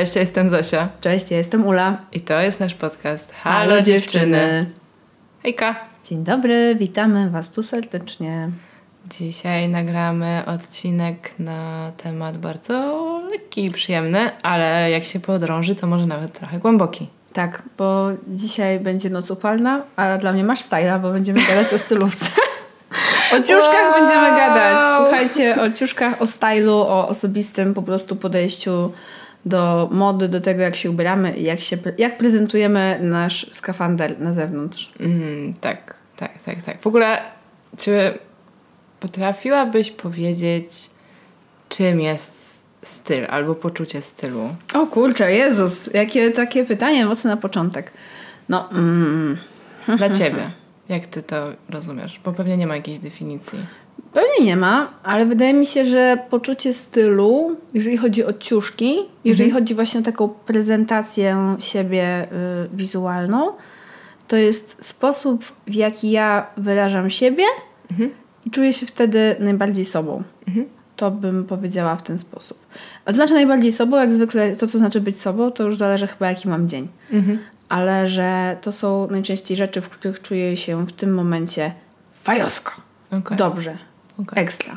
Cześć, ja jestem Zosia Cześć, ja jestem Ula. i to jest nasz podcast Halo dziewczyny. Hejka! Dzień dobry, witamy Was tu serdecznie. Dzisiaj nagramy odcinek na temat bardzo lekki i przyjemny, ale jak się podrąży, to może nawet trochę głęboki. Tak, bo dzisiaj będzie noc upalna, a dla mnie masz styla, bo będziemy gadać o stylówce. O ciuszkach Wow. będziemy gadać. Słuchajcie, o ciuszkach, o stylu, o osobistym po prostu podejściu do mody, do tego jak się ubieramy i jak, się, jak prezentujemy nasz skafander na zewnątrz. Mm, tak, tak, tak, tak. W ogóle, czy potrafiłabyś powiedzieć, czym jest styl albo poczucie stylu? O kurczę, Jezus, jakie takie pytanie mocne na początek. No, mm, Dla ciebie. Jak ty to rozumiesz? Bo pewnie nie ma jakiejś definicji. Pewnie nie ma, ale wydaje mi się, że poczucie stylu, jeżeli chodzi o ciuszki, jeżeli chodzi właśnie o taką prezentację siebie y, wizualną, to jest sposób, w jaki ja wyrażam siebie i czuję się wtedy najbardziej sobą. To bym powiedziała w ten sposób. A to znaczy najbardziej sobą, jak zwykle to, co znaczy być sobą, to już zależy chyba jaki mam dzień. Ale że to są najczęściej rzeczy, w których czuję się w tym momencie fajosko. Okej. Dobrze. Okej. Ekstra.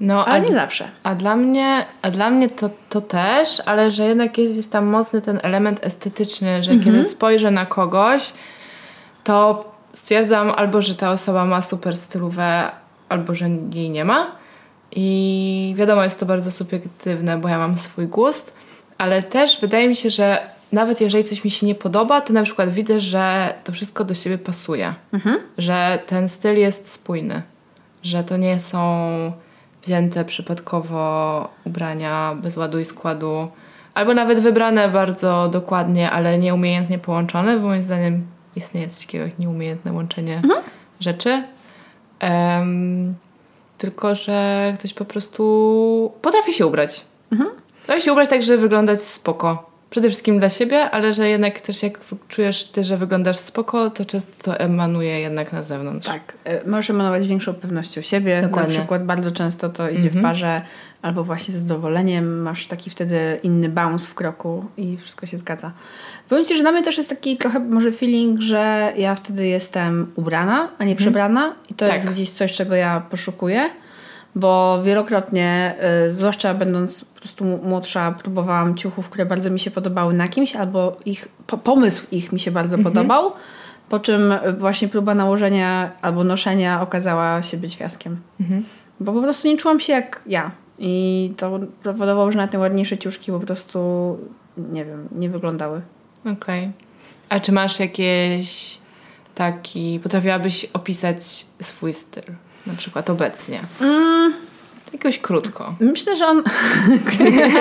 No, Ale a, nie zawsze. a dla mnie, a dla mnie to, to też, ale że jednak jest, jest tam mocny ten element estetyczny, że kiedy spojrzę na kogoś, to stwierdzam albo, że ta osoba ma super stylówę, albo, że jej nie ma. I wiadomo, jest to bardzo subiektywne, bo ja mam swój gust, ale też wydaje mi się, że nawet jeżeli coś mi się nie podoba, to na przykład widzę, że to wszystko do siebie pasuje. Że ten styl jest spójny. Że to nie są wzięte przypadkowo ubrania bez ładu i składu, albo nawet wybrane bardzo dokładnie, ale nieumiejętnie połączone, bo moim zdaniem istnieje coś takiego jak nieumiejętne łączenie rzeczy. Em, tylko, że ktoś po prostu potrafi się ubrać. Potrafi się ubrać tak, żeby wyglądać spoko. Przede wszystkim dla siebie, ale że jednak też jak czujesz ty, że wyglądasz spoko, to często to emanuje jednak na zewnątrz. Tak. y, Możesz emanować większą pewnością siebie. Dokładnie. Na przykład bardzo często to idzie w parze albo właśnie z zadowoleniem. Masz taki wtedy inny bounce w kroku i wszystko się zgadza. Powiem Ci, że na mnie też jest taki trochę może feeling, że ja wtedy jestem ubrana, a nie przebrana i to Tak. jest gdzieś coś, czego ja poszukuję. Bo wielokrotnie, y, zwłaszcza będąc po prostu młodsza, próbowałam ciuchów, które bardzo mi się podobały na kimś, albo ich, po, pomysł ich mi się bardzo podobał, po czym y, właśnie próba nałożenia albo noszenia okazała się być fiaskiem. Bo po prostu nie czułam się jak ja. I to powodowało, że nawet najładniejsze ciuszki po prostu, nie wiem, nie wyglądały. Okej. A czy masz jakieś taki... Potrafiłabyś opisać swój styl? Na przykład obecnie. Mm, Jakoś krótko. Myślę, że on.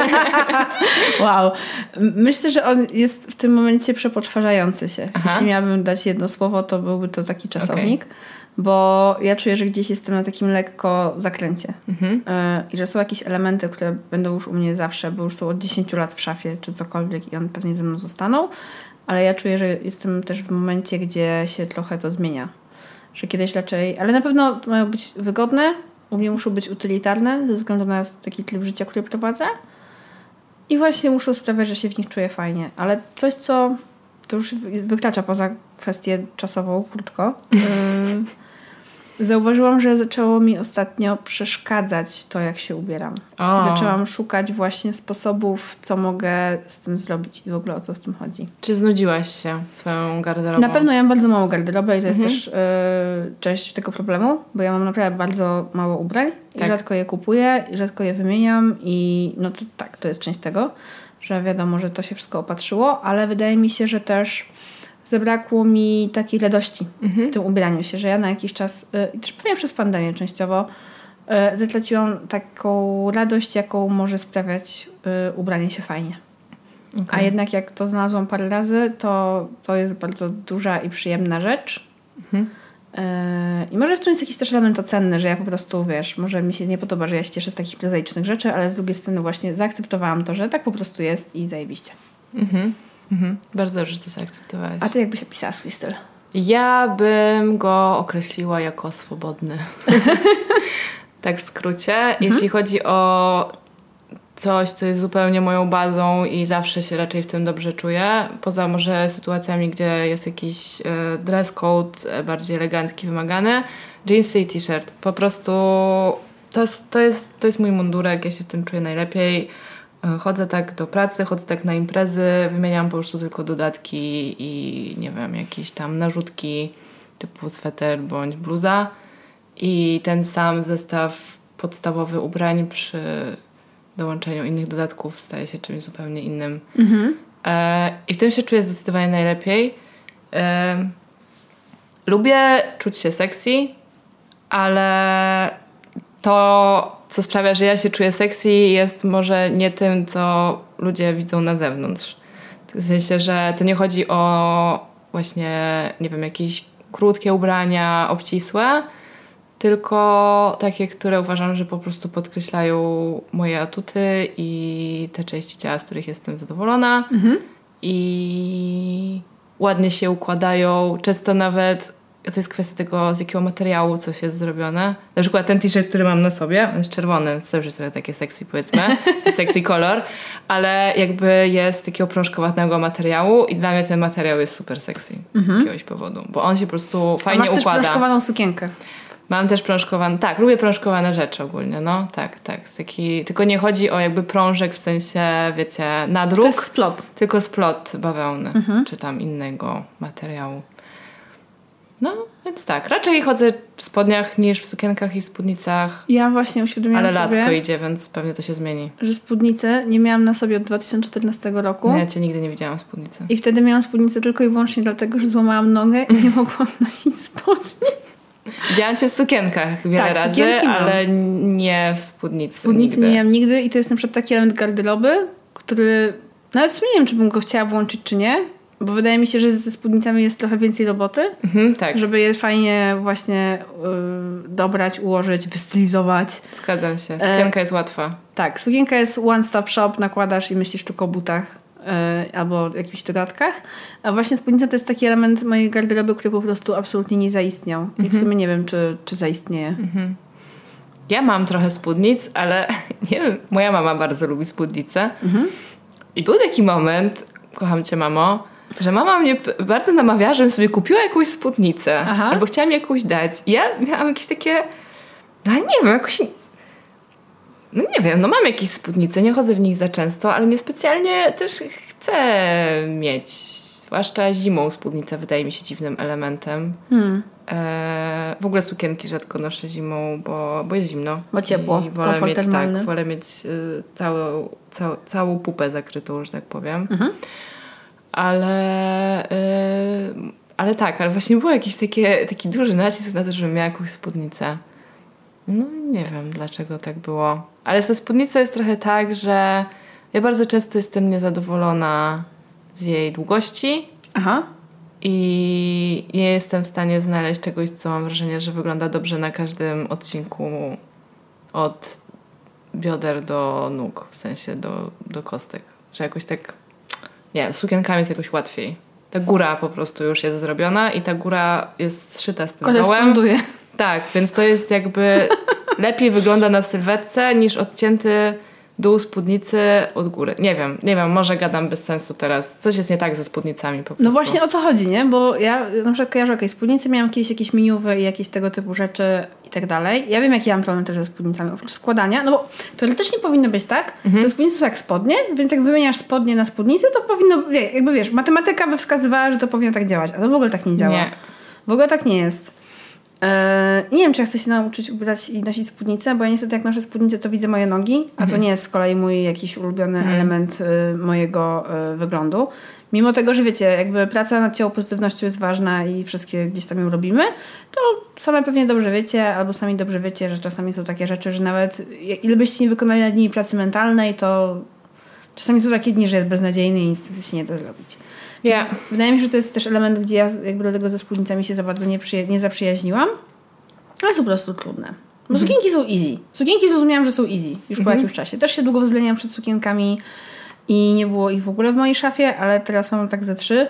wow. Myślę, że on jest w tym momencie przepoczwarzający się. Aha. Jeśli miałabym dać jedno słowo, to byłby to taki czasownik. Bo ja czuję, że gdzieś jestem na takim lekko zakręcie. Mhm. Y, I że są jakieś elementy, które będą już u mnie zawsze, bo już są od 10 lat w szafie, czy cokolwiek, i one pewnie ze mną zostaną. Ale ja czuję, że jestem też w momencie, gdzie się trochę to zmienia. Że kiedyś raczej. Ale na pewno mają być wygodne, u mnie muszą być utylitarne ze względu na taki tryb życia, który prowadzę. I właśnie muszą sprawiać, że się w nich czuję fajnie. Ale coś, co to już wy- wykracza poza kwestię czasową, krótko. Zauważyłam, że zaczęło mi ostatnio przeszkadzać to, jak się ubieram. O. Zaczęłam szukać właśnie sposobów, co mogę z tym zrobić i w ogóle o co z tym chodzi. Czy znudziłaś się swoją garderobą? Na pewno ja mam bardzo małą garderobę i to Mhm. jest też y, część tego problemu, bo ja mam naprawdę bardzo mało ubrań Tak. i rzadko je kupuję i rzadko je wymieniam i no to tak, to jest część tego, że wiadomo, że to się wszystko opatrzyło, ale wydaje mi się, że też zabrakło mi takiej radości Mhm. w tym ubieraniu się, że ja na jakiś czas, y, i też pewnie przez pandemię częściowo, y, e, zatraciłam taką radość, jaką może sprawiać e, ubranie się fajnie. Okay. A jednak jak to znalazłam parę razy, to to jest bardzo duża i przyjemna rzecz. Mhm. E, I może w tym jest jakiś też element ocenny, że ja po prostu, wiesz, może mi się nie podoba, że ja się cieszę z takich prozaicznych rzeczy, ale z drugiej strony właśnie zaakceptowałam to, że tak po prostu jest i zajebiście. Mhm. Mhm. Bardzo dobrze, że to zaakceptowałeś. A ty jakbyś opisała swój styl? Ja bym go określiła jako swobodny. tak w skrócie. Mhm. Jeśli chodzi o coś, co jest zupełnie moją bazą i zawsze się raczej w tym dobrze czuję. Poza może sytuacjami, gdzie jest jakiś e, dress code e, bardziej elegancki, wymagany. Jeansy i t-shirt. Po prostu to jest, to, jest, to jest mój mundurek, ja się w tym czuję najlepiej. E, chodzę tak do pracy, chodzę tak na imprezy, wymieniam po prostu tylko dodatki i nie wiem, jakieś tam narzutki typu sweter bądź bluza. I ten sam zestaw podstawowy ubrań przy dołączeniu innych dodatków staje się czymś zupełnie innym. Mhm. E, I w tym się czuję zdecydowanie najlepiej. E, lubię czuć się sexy, ale to, co sprawia, że ja się czuję sexy, jest może nie tym, co ludzie widzą na zewnątrz. W sensie, że to nie chodzi o właśnie, nie wiem, jakieś krótkie ubrania, obcisłe, tylko takie, które uważam, że po prostu podkreślają moje atuty i te części ciała, z których jestem zadowolona. Mhm. I ładnie się układają. Często nawet to jest kwestia tego, z jakiego materiału coś jest zrobione. Na przykład ten t-shirt, który mam na sobie, on jest czerwony, to już jest trochę takie sexy powiedzmy, sexy kolor, ale jakby jest takiego prążkowatego materiału i dla mnie ten materiał jest super sexy mhm. z jakiegoś powodu, bo on się po prostu fajnie układa. A masz też prążkowaną sukienkę. Mam też prążkowane, tak, lubię prążkowane rzeczy ogólnie, no, tak, tak. Taki, tylko nie chodzi o jakby prążek w sensie, wiecie, nadruk. To jest splot. Tylko splot bawełny, mhm. czy tam innego materiału. No, więc tak, raczej chodzę w spodniach niż w sukienkach i w spódnicach. Ja właśnie uświadomiłam Ale sobie... latko idzie, więc pewnie to się zmieni. Że spódnicę nie miałam na sobie od 2014 roku. No ja Cię nigdy nie widziałam w spódnicy. I wtedy miałam spódnicę tylko i wyłącznie dlatego, że złamałam nogę i nie mogłam nosić spodni. Widziałam cię w sukienkach wiele tak, razy, ale nie w spódnicy. Spódnicy nigdy. nie miałam nigdy i to jest na przykład taki element garderoby, który nawet nie wiem, czy bym go chciała włączyć, czy nie. Bo wydaje mi się, że ze spódnicami jest trochę więcej roboty. Mhm, tak. Żeby je fajnie właśnie y, dobrać, ułożyć, wystylizować. Zgadzam się. Sukienka e, jest łatwa. Tak. Sukienka jest one stop shop, nakładasz i myślisz tylko o butach. E, albo jakichś dodatkach. A właśnie spódnica to jest taki element mojej garderoby, który po prostu absolutnie nie zaistniał. I w mhm. sumie nie wiem, czy, czy zaistnieje. Mhm. Ja mam trochę spódnic, ale nie wiem, moja mama bardzo lubi spódnice. Mhm. I był taki moment, kocham cię mamo, że mama mnie bardzo namawiała, żebym sobie kupiła jakąś spódnicę. Aha. Albo chciałam mi jakąś dać. I ja miałam jakieś takie, no nie wiem, jakoś no nie wiem, no mam jakieś spódnice, nie chodzę w nich za często, ale niespecjalnie też chcę mieć. Zwłaszcza zimą spódnica wydaje mi się dziwnym elementem. Hmm. E, w ogóle sukienki rzadko noszę zimą, bo, bo jest zimno. Bo ciepło, I wolę mieć, tak, wolę mieć y, całą, całą, całą pupę zakrytą, że tak powiem. Mhm. Ale, y, ale tak, ale właśnie był jakiś takie, taki duży nacisk na to, żebym miała jakąś spódnicę. No nie wiem, dlaczego tak było. Ale ze spódnicą jest trochę tak, że ja bardzo często jestem niezadowolona z jej długości. Aha. I nie jestem w stanie znaleźć czegoś, co mam wrażenie, że wygląda dobrze na każdym odcinku od bioder do nóg, w sensie do, do kostek. Że jakoś tak, nie, z sukienkami jest jakoś łatwiej. Ta góra po prostu już jest zrobiona i ta góra jest zszyta z tym dołem. Tak, więc to jest jakby lepiej wygląda na sylwetce niż odcięty dół spódnicy od góry. Nie wiem, nie wiem, może gadam bez sensu teraz. Coś jest nie tak ze spódnicami po no prostu. No właśnie o co chodzi, nie? Bo ja na przykład kojarzę, okej, okay, spódnice miałam kiedyś jakieś miniuwy i jakieś tego typu rzeczy i tak dalej. Ja wiem, jaki ja mam problem też ze spódnicami. Oprócz składania, no bo teoretycznie powinno być tak, mhm. że spódnice są jak spodnie, więc jak wymieniasz spodnie na spódnicę, to powinno, jakby wiesz, matematyka by wskazywała, że to powinno tak działać, a to w ogóle tak nie działa. Nie. W ogóle tak nie jest. Yy, nie wiem, czy ja chcę się nauczyć ubierać i nosić spódnicę, bo ja niestety jak noszę spódnicę, to widzę moje nogi, a to mhm. nie jest z kolei mój jakiś ulubiony mhm. element y, mojego y, wyglądu. Mimo tego, że wiecie, jakby praca nad ciało pozytywnością jest ważna i wszystkie gdzieś tam ją robimy, to same pewnie dobrze wiecie, albo sami dobrze wiecie, że czasami są takie rzeczy, że nawet ile byście nie wykonali nad nimi pracy mentalnej, to czasami są takie dni, że jest beznadziejny i nic się nie da zrobić. Ja. Wydaje mi się, że to jest też element, gdzie ja jakby dlatego ze spódnicami się za bardzo nie, przyja- nie zaprzyjaźniłam, ale są po prostu trudne. Bo sukienki są easy. Sukienki zrozumiałam, że są easy już po jakimś czasie. Też się długo względniałam przed sukienkami i nie było ich w ogóle w mojej szafie, ale teraz mam tak ze trzy,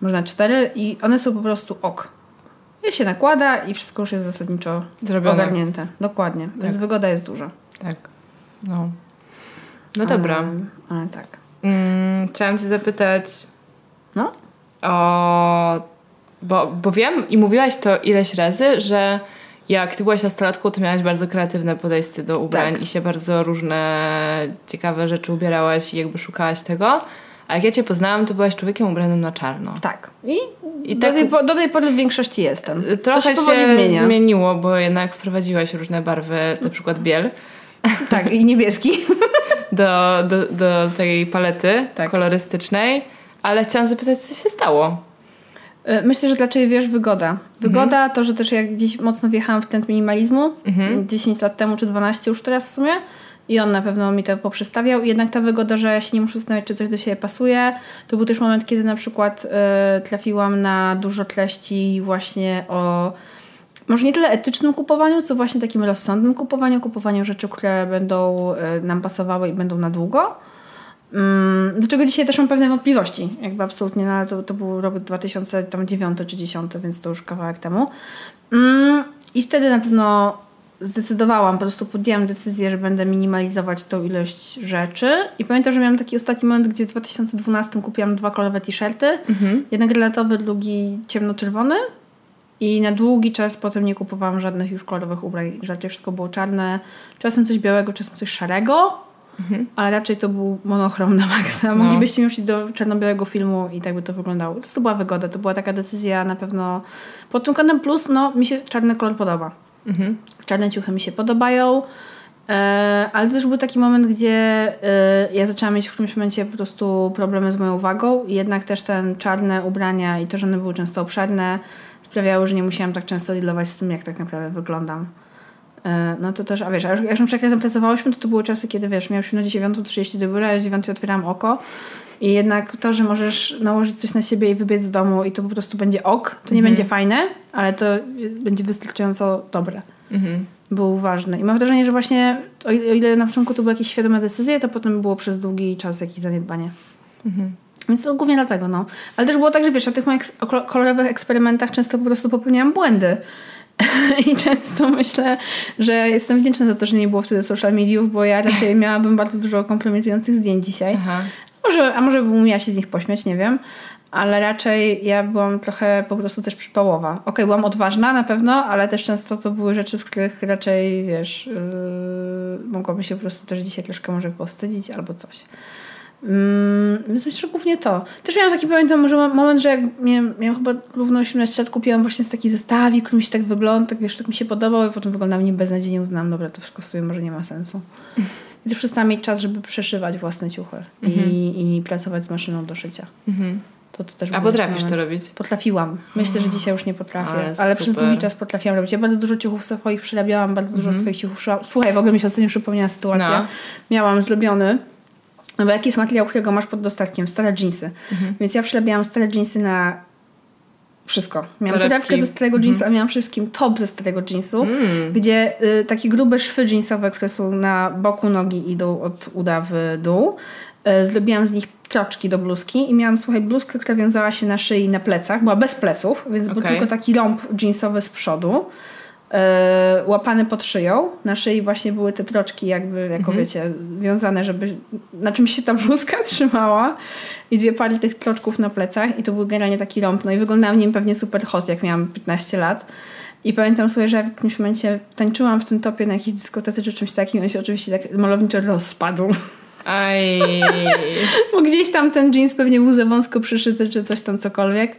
można cztery i one są po prostu ok. Je się nakłada i wszystko już jest zasadniczo Zrobione. ogarnięte. Dokładnie. Więc wygoda jest duża. Tak. No. No dobra. Ale, ale tak. Mm, chciałam cię zapytać No? o... Bo, bo wiem i mówiłaś to ileś razy, że jak ty byłaś nastolatką, to miałaś bardzo kreatywne podejście do ubrań Tak. i się bardzo różne ciekawe rzeczy ubierałaś i jakby szukałaś tego. A jak ja cię poznałam, to byłaś człowiekiem ubranym na czarno. Tak. I, I do, tak- tej, po- do tej pory w większości jestem. Trochę to się, się, zmienia. zmieniło, bo jednak wprowadziłaś różne barwy, na przykład biel, Tak, i niebieski. do, do, do tej palety Tak. kolorystycznej. Ale chciałam zapytać, co się stało? E, Myślę, że dlaczego wiesz, wygoda. Wygoda to, że też jak gdzieś mocno wjechałam w trend minimalizmu, 10 lat temu czy 12 już teraz w sumie, i on na pewno mi to poprzestawiał. I jednak ta wygoda, że ja się nie muszę zastanawiać, czy coś do siebie pasuje. To był też moment, kiedy na przykład e, trafiłam na dużo treści właśnie o może nie tyle etycznym kupowaniu, co właśnie takim rozsądnym kupowaniu, kupowaniu rzeczy, które będą e, nam pasowały i będą na długo. Mm, Do czego dzisiaj też mam pewne wątpliwości. Jakby absolutnie, no ale to, to był rok 2009 czy 10, więc to już kawałek temu. Mm, I wtedy na pewno zdecydowałam, po prostu podjęłam decyzję, że będę minimalizować tą ilość rzeczy. I pamiętam, że miałam taki ostatni moment, gdzie w 2012 kupiłam dwa kolorowe t-shirty. Jeden granatowy, drugi ciemnoczerwony. I na długi czas potem nie kupowałam żadnych już kolorowych ubrań. Raczej wszystko było czarne. Czasem coś białego, czasem coś szarego. Ale raczej to był monochrom na maksa. No. Moglibyście mi iść do czarno-białego filmu i tak by to wyglądało. To była wygoda. To była taka decyzja na pewno pod tym kątem. Plus, no, mi się czarny kolor podoba. Mhm. Czarne ciuchy mi się podobają. E, ale to też był taki moment, gdzie e, ja zaczęłam mieć w którymś momencie po prostu problemy z moją wagą i jednak też ten czarne ubrania i to, że one były często obszerne sprawiały, że nie musiałam tak często dealować z tym, jak tak naprawdę wyglądam. E, No to też, a wiesz, a już, jak już razem pracowałyśmy, to to były czasy, kiedy wiesz, miałyśmy na 9.30 do biura, ja z 9 otwieram oko i jednak to, że możesz nałożyć coś na siebie i wybiec z domu i to po prostu będzie ok, to nie będzie fajne, ale to będzie wystarczająco dobre Mhm. był ważny. I mam wrażenie, że właśnie o ile, na początku to były jakieś świadome decyzje, to potem było przez długi czas jakieś zaniedbanie. Więc to głównie dlatego, no. Ale też było tak, że wiesz, na tych moich kolorowych eksperymentach często po prostu popełniałam błędy. I często myślę, że jestem wdzięczna za to, że nie było wtedy social mediów, bo ja raczej miałabym bardzo dużo kompromitujących zdjęć dzisiaj. Aha. Może, a może bym umiała się z nich pośmiać, nie wiem. Ale raczej ja byłam trochę po prostu też przypałowa. Okej, byłam odważna na pewno, ale też często to były rzeczy, z których raczej, wiesz, yy, mogłabym się po prostu też dzisiaj troszkę może powstydzić albo coś. Mm, więc myślę, że głównie to. Też miałam taki, pamiętam, może mo- moment, że jak miałam, miałam chyba równo 18 lat, kupiłam właśnie taki zestawik, który mi się tak wygląda, tak wiesz, tak mi się podobał i potem wyglądał nim beznadziejnie, uznałam, dobra, to wszystko w sumie może nie ma sensu. I też przestałam mieć czas, żeby przeszywać własne ciuchy i, i pracować z maszyną do szycia. Mhm. To, to też A potrafisz moment. to robić? Potrafiłam. Myślę, że dzisiaj już nie potrafię, Ale ale, przez długi czas potrafiłam robić. Ja bardzo dużo ciuchów swoich przerabiałam, bardzo Mhm. dużo swoich ciuchów szyłam. Słuchaj, w ogóle mi się ostatnio przypomniała sytuacja. No. Miałam zrobiony, no bo jaki jest materiał, którego masz pod dostatkiem? Stare jeansy. Mhm. Więc ja przerabiałam stare jeansy na wszystko. Miałam torebkę ze starego jeansu, a miałam przede wszystkim top ze starego jeansu, Mm. gdzie y, takie grube szwy jeansowe, które są na boku nogi idą od uda w dół. Y, zrobiłam z nich troczki do bluzki i miałam, słuchaj, bluzkę, która wiązała się na szyi i na plecach. Była bez pleców, więc był Okej. tylko taki rąb jeansowy z przodu. Y, łapany pod szyją. Na szyi właśnie były te troczki jakby, jako wiecie, wiązane, żeby na czymś się ta bluzka trzymała. I dwie pary tych troczków na plecach i to był generalnie taki rąb. No i wyglądałam w nim pewnie super hot, jak miałam 15 lat. I pamiętam sobie, że w jakimś momencie tańczyłam w tym topie na jakiejś dyskotece czy czymś takim. On się oczywiście tak malowniczo rozpadł. Aj. Bo gdzieś tam ten jeans pewnie był za wąsko przyszyty czy coś tam cokolwiek.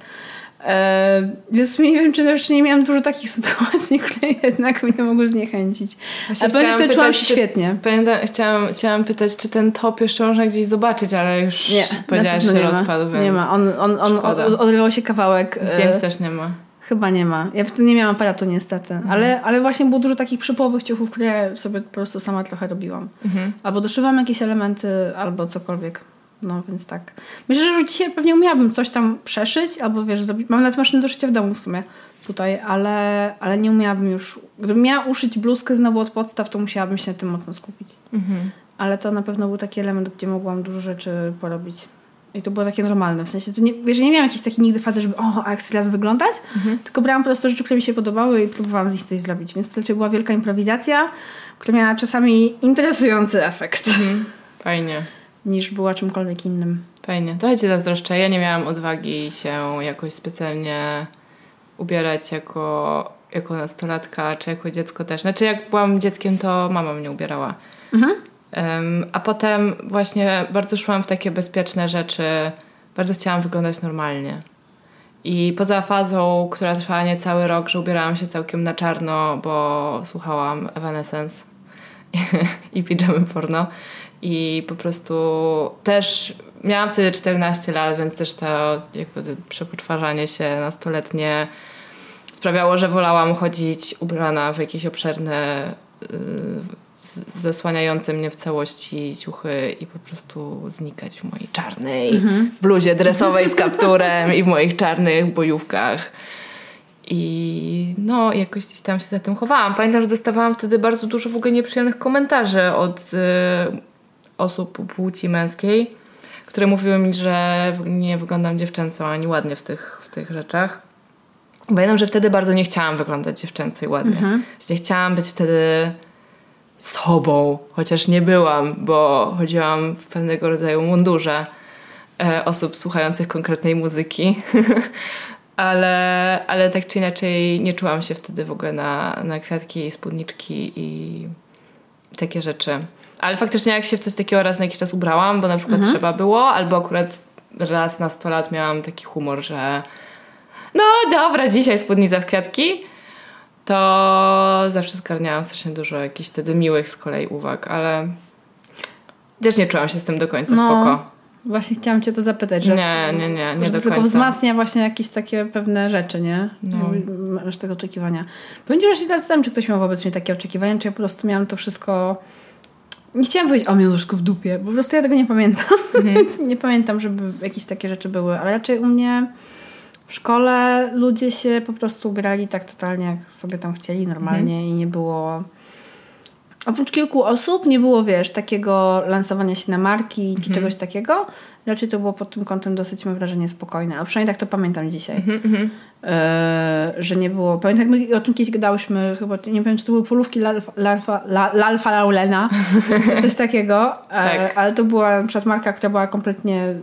E, więc nie wiem, czy jeszcze nie miałam dużo takich sytuacji, które jednak mnie mogły zniechęcić. Właśnie A że chciałam czułam pytać, się świetnie. Pamiętam, chciałam, chciałam pytać, czy ten top jeszcze można gdzieś zobaczyć, ale już Nie, powiedziałaś, że pewno nie rozpadł, ma. więc Nie ma. On, on, on odrywał się kawałek. e, zdjęć też nie ma. Chyba nie ma. Ja wtedy nie miałam aparatu niestety. Mhm. Ale, ale właśnie było dużo takich przypołowych ciuchów, które sobie po prostu sama trochę robiłam. Mhm. Albo doszywam jakieś elementy, albo cokolwiek. No więc tak. Myślę, że już dzisiaj pewnie umiałabym coś tam przeszyć, albo wiesz, zrobić. Mam nawet maszynę do szycia w domu w sumie tutaj, ale, ale nie umiałabym już. Gdybym miała uszyć bluzkę znowu od podstaw, to musiałabym się na tym mocno skupić. Mhm. Ale to na pewno był taki element, gdzie mogłam dużo rzeczy porobić. I to było takie normalne. W sensie, to nie, wiesz, nie miałam jakiejś takiej nigdy fazy, żeby o, a jak chcę teraz wyglądać, tylko brałam po prostu rzeczy, które mi się podobały i próbowałam z nich coś zrobić. Więc to raczej była wielka improwizacja, która miała czasami interesujący efekt, Fajnie. Niż była czymkolwiek innym. Fajnie. Trochę cię zazdroszczę. Ja nie miałam odwagi się jakoś specjalnie ubierać jako, jako nastolatka, czy jako dziecko też. Znaczy jak byłam dzieckiem, to mama mnie ubierała. Em, a potem właśnie bardzo szłam w takie bezpieczne rzeczy. Bardzo chciałam wyglądać normalnie. I poza fazą, która trwała niecały rok, że ubierałam się całkiem na czarno, bo słuchałam Evanescence i pijamy porno. I po prostu też miałam wtedy 14 lat, więc też to jakby przepoczwarzanie się nastoletnie sprawiało, że wolałam chodzić ubrana w jakieś obszerne, z- zasłaniające mnie w całości ciuchy i po prostu znikać w mojej czarnej bluzie dresowej z kapturem i w moich czarnych bojówkach. I no, jakoś gdzieś tam się za tym chowałam. Pamiętam, że dostawałam wtedy bardzo dużo w ogóle nieprzyjemnych komentarzy od y, osób płci męskiej, które mówiły mi, że nie wyglądam dziewczęco ani ładnie w tych, w tych rzeczach. Pamiętam, że wtedy bardzo nie chciałam wyglądać dziewczęco i ładnie. Że chciałam być wtedy sobą, chociaż nie byłam, bo chodziłam w pewnego rodzaju mundurze e, osób słuchających konkretnej muzyki. ale, ale tak czy inaczej nie czułam się wtedy w ogóle na, na kwiatki, spódniczki i takie rzeczy. Ale faktycznie jak się w coś takiego raz na jakiś czas ubrałam, bo na przykład trzeba było, albo akurat raz na 100 lat miałam taki humor, że no dobra, dzisiaj spódnica w kwiatki, to zawsze zgarniałam strasznie dużo jakichś wtedy miłych z kolei uwag, ale też nie czułam się z tym do końca No, spoko. Właśnie chciałam cię to zapytać, że, Nie, nie, nie, nie do tylko końca. wzmacnia właśnie jakieś takie pewne rzeczy, nie? No. Masz tego oczekiwania. Powiem ci, że się zastanawiam, czy ktoś miał wobec mnie takie oczekiwania, czy ja po prostu miałam to wszystko... Nie chciałam powiedzieć, o mięzuszku w dupie, bo po prostu ja tego nie pamiętam, Mhm. więc nie pamiętam, żeby jakieś takie rzeczy były, ale raczej u mnie w szkole ludzie się po prostu ubierali tak totalnie, jak sobie tam chcieli, normalnie Mhm. i nie było... Oprócz kilku osób nie było, wiesz, takiego lansowania się na marki Mhm. czy czegoś takiego. Raczej to było pod tym kątem dosyć, mam wrażenie, spokojne. A przynajmniej tak to pamiętam dzisiaj. Mhm, E, że nie było... Pamiętam, jak my o tym kiedyś gadałyśmy, chyba, nie wiem, czy to były polówki Lalfa, Lalfa, La- Lalfa Laulena, czy coś takiego. E, Tak. Ale to była na przykład marka, która była kompletnie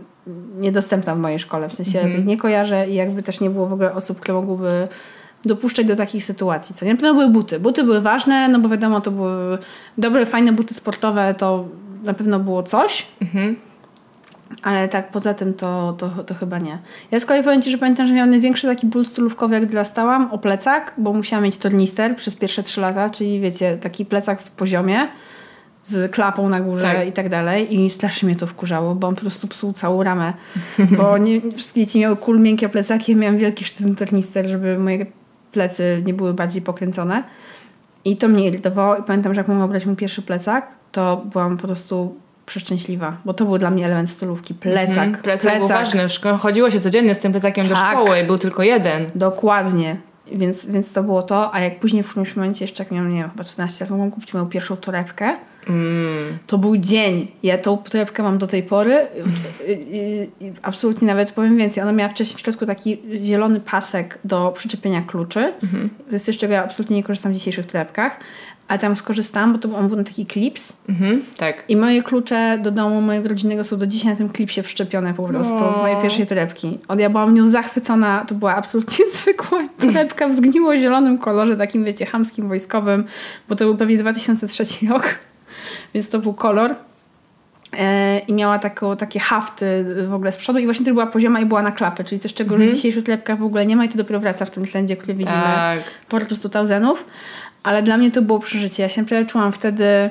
niedostępna w mojej szkole. W sensie Mhm. ja nie kojarzę i jakby też nie było w ogóle osób, które mogłyby dopuszczać do takich sytuacji. Co nie? Na pewno były buty. Buty były ważne, no bo wiadomo, to były dobre, fajne buty sportowe, to na pewno było coś. Mhm. Ale tak poza tym to, to, to chyba nie. Ja z kolei powiem Ci, że pamiętam, że miałam największy taki ból stylówkowy jak dorastałam o plecak, bo musiałam mieć tornister przez pierwsze trzy lata, czyli wiecie, taki plecak w poziomie z klapą na górze Tak. i tak dalej i strasznie mnie to wkurzało, bo on po prostu psuł całą ramę, bo nie, wszystkie dzieci miały kul miękkie plecaki, ja miałam wielki sztywny tornister, żeby moje plecy nie były bardziej pokręcone i to mnie irytowało i pamiętam, że jak mogłam brać mój pierwszy plecak, to byłam po prostu przeszczęśliwa, bo to był dla mnie element stylówki. Plecak. Mhm. Plecak, był ważny. Chodziło się codziennie z tym plecakiem do Tak. szkoły i był tylko jeden. Dokładnie. Więc, więc to było to, a jak później w którymś momencie, jeszcze jak miałam, nie wiem, chyba 14 lat, mogłam kupić moją pierwszą torebkę, Mm. to był dzień. Ja tą torebkę mam do tej pory i, i, absolutnie nawet powiem więcej. Ona miała wcześniej w środku taki zielony pasek do przyczepienia kluczy. To jest coś, czego ja absolutnie nie korzystam w dzisiejszych torebkach. A tam skorzystałam, bo to był, on był na taki klips Mhm. Tak. i moje klucze do domu mojego rodzinnego są do dzisiaj na tym klipsie przyczepione po prostu z mojej pierwszej torebki. Od ja byłam nią zachwycona, to była absolutnie zwykła torebka w zgniło-zielonym kolorze, takim wiecie, chamskim, wojskowym, bo to był pewnie 2003 rok, więc to był kolor. E, I miała taką, takie hafty w ogóle z przodu i właśnie też była pozioma i była na klapę, czyli coś, czego już w dzisiejszych torebkach w ogóle nie ma i to dopiero wraca w tym trendzie, który widzimy Tak. po prostu thousandów. Ale dla mnie to było przeżycie. Ja się naprawdę czułam wtedy...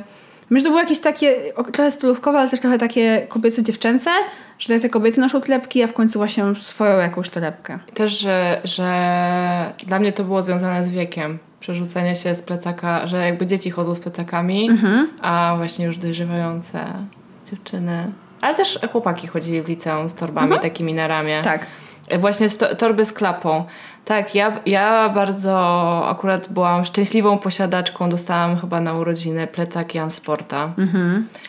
Myślę, że to było jakieś takie trochę stylówkowe, ale też trochę takie kobieco-dziewczęce, że te kobiety noszą torebki, ja w końcu właśnie swoją jakąś torebkę. Też, że, że dla mnie to było związane z wiekiem. Przerzucenie się z plecaka, że jakby dzieci chodzą z plecakami, Mhm. a właśnie już dojrzewające dziewczyny. Ale też chłopaki chodzili w liceum z torbami takimi na ramię. Tak. Właśnie z to, torby z klapą. Tak, ja, ja bardzo akurat byłam szczęśliwą posiadaczką. Dostałam chyba na urodziny plecak Jan Sporta.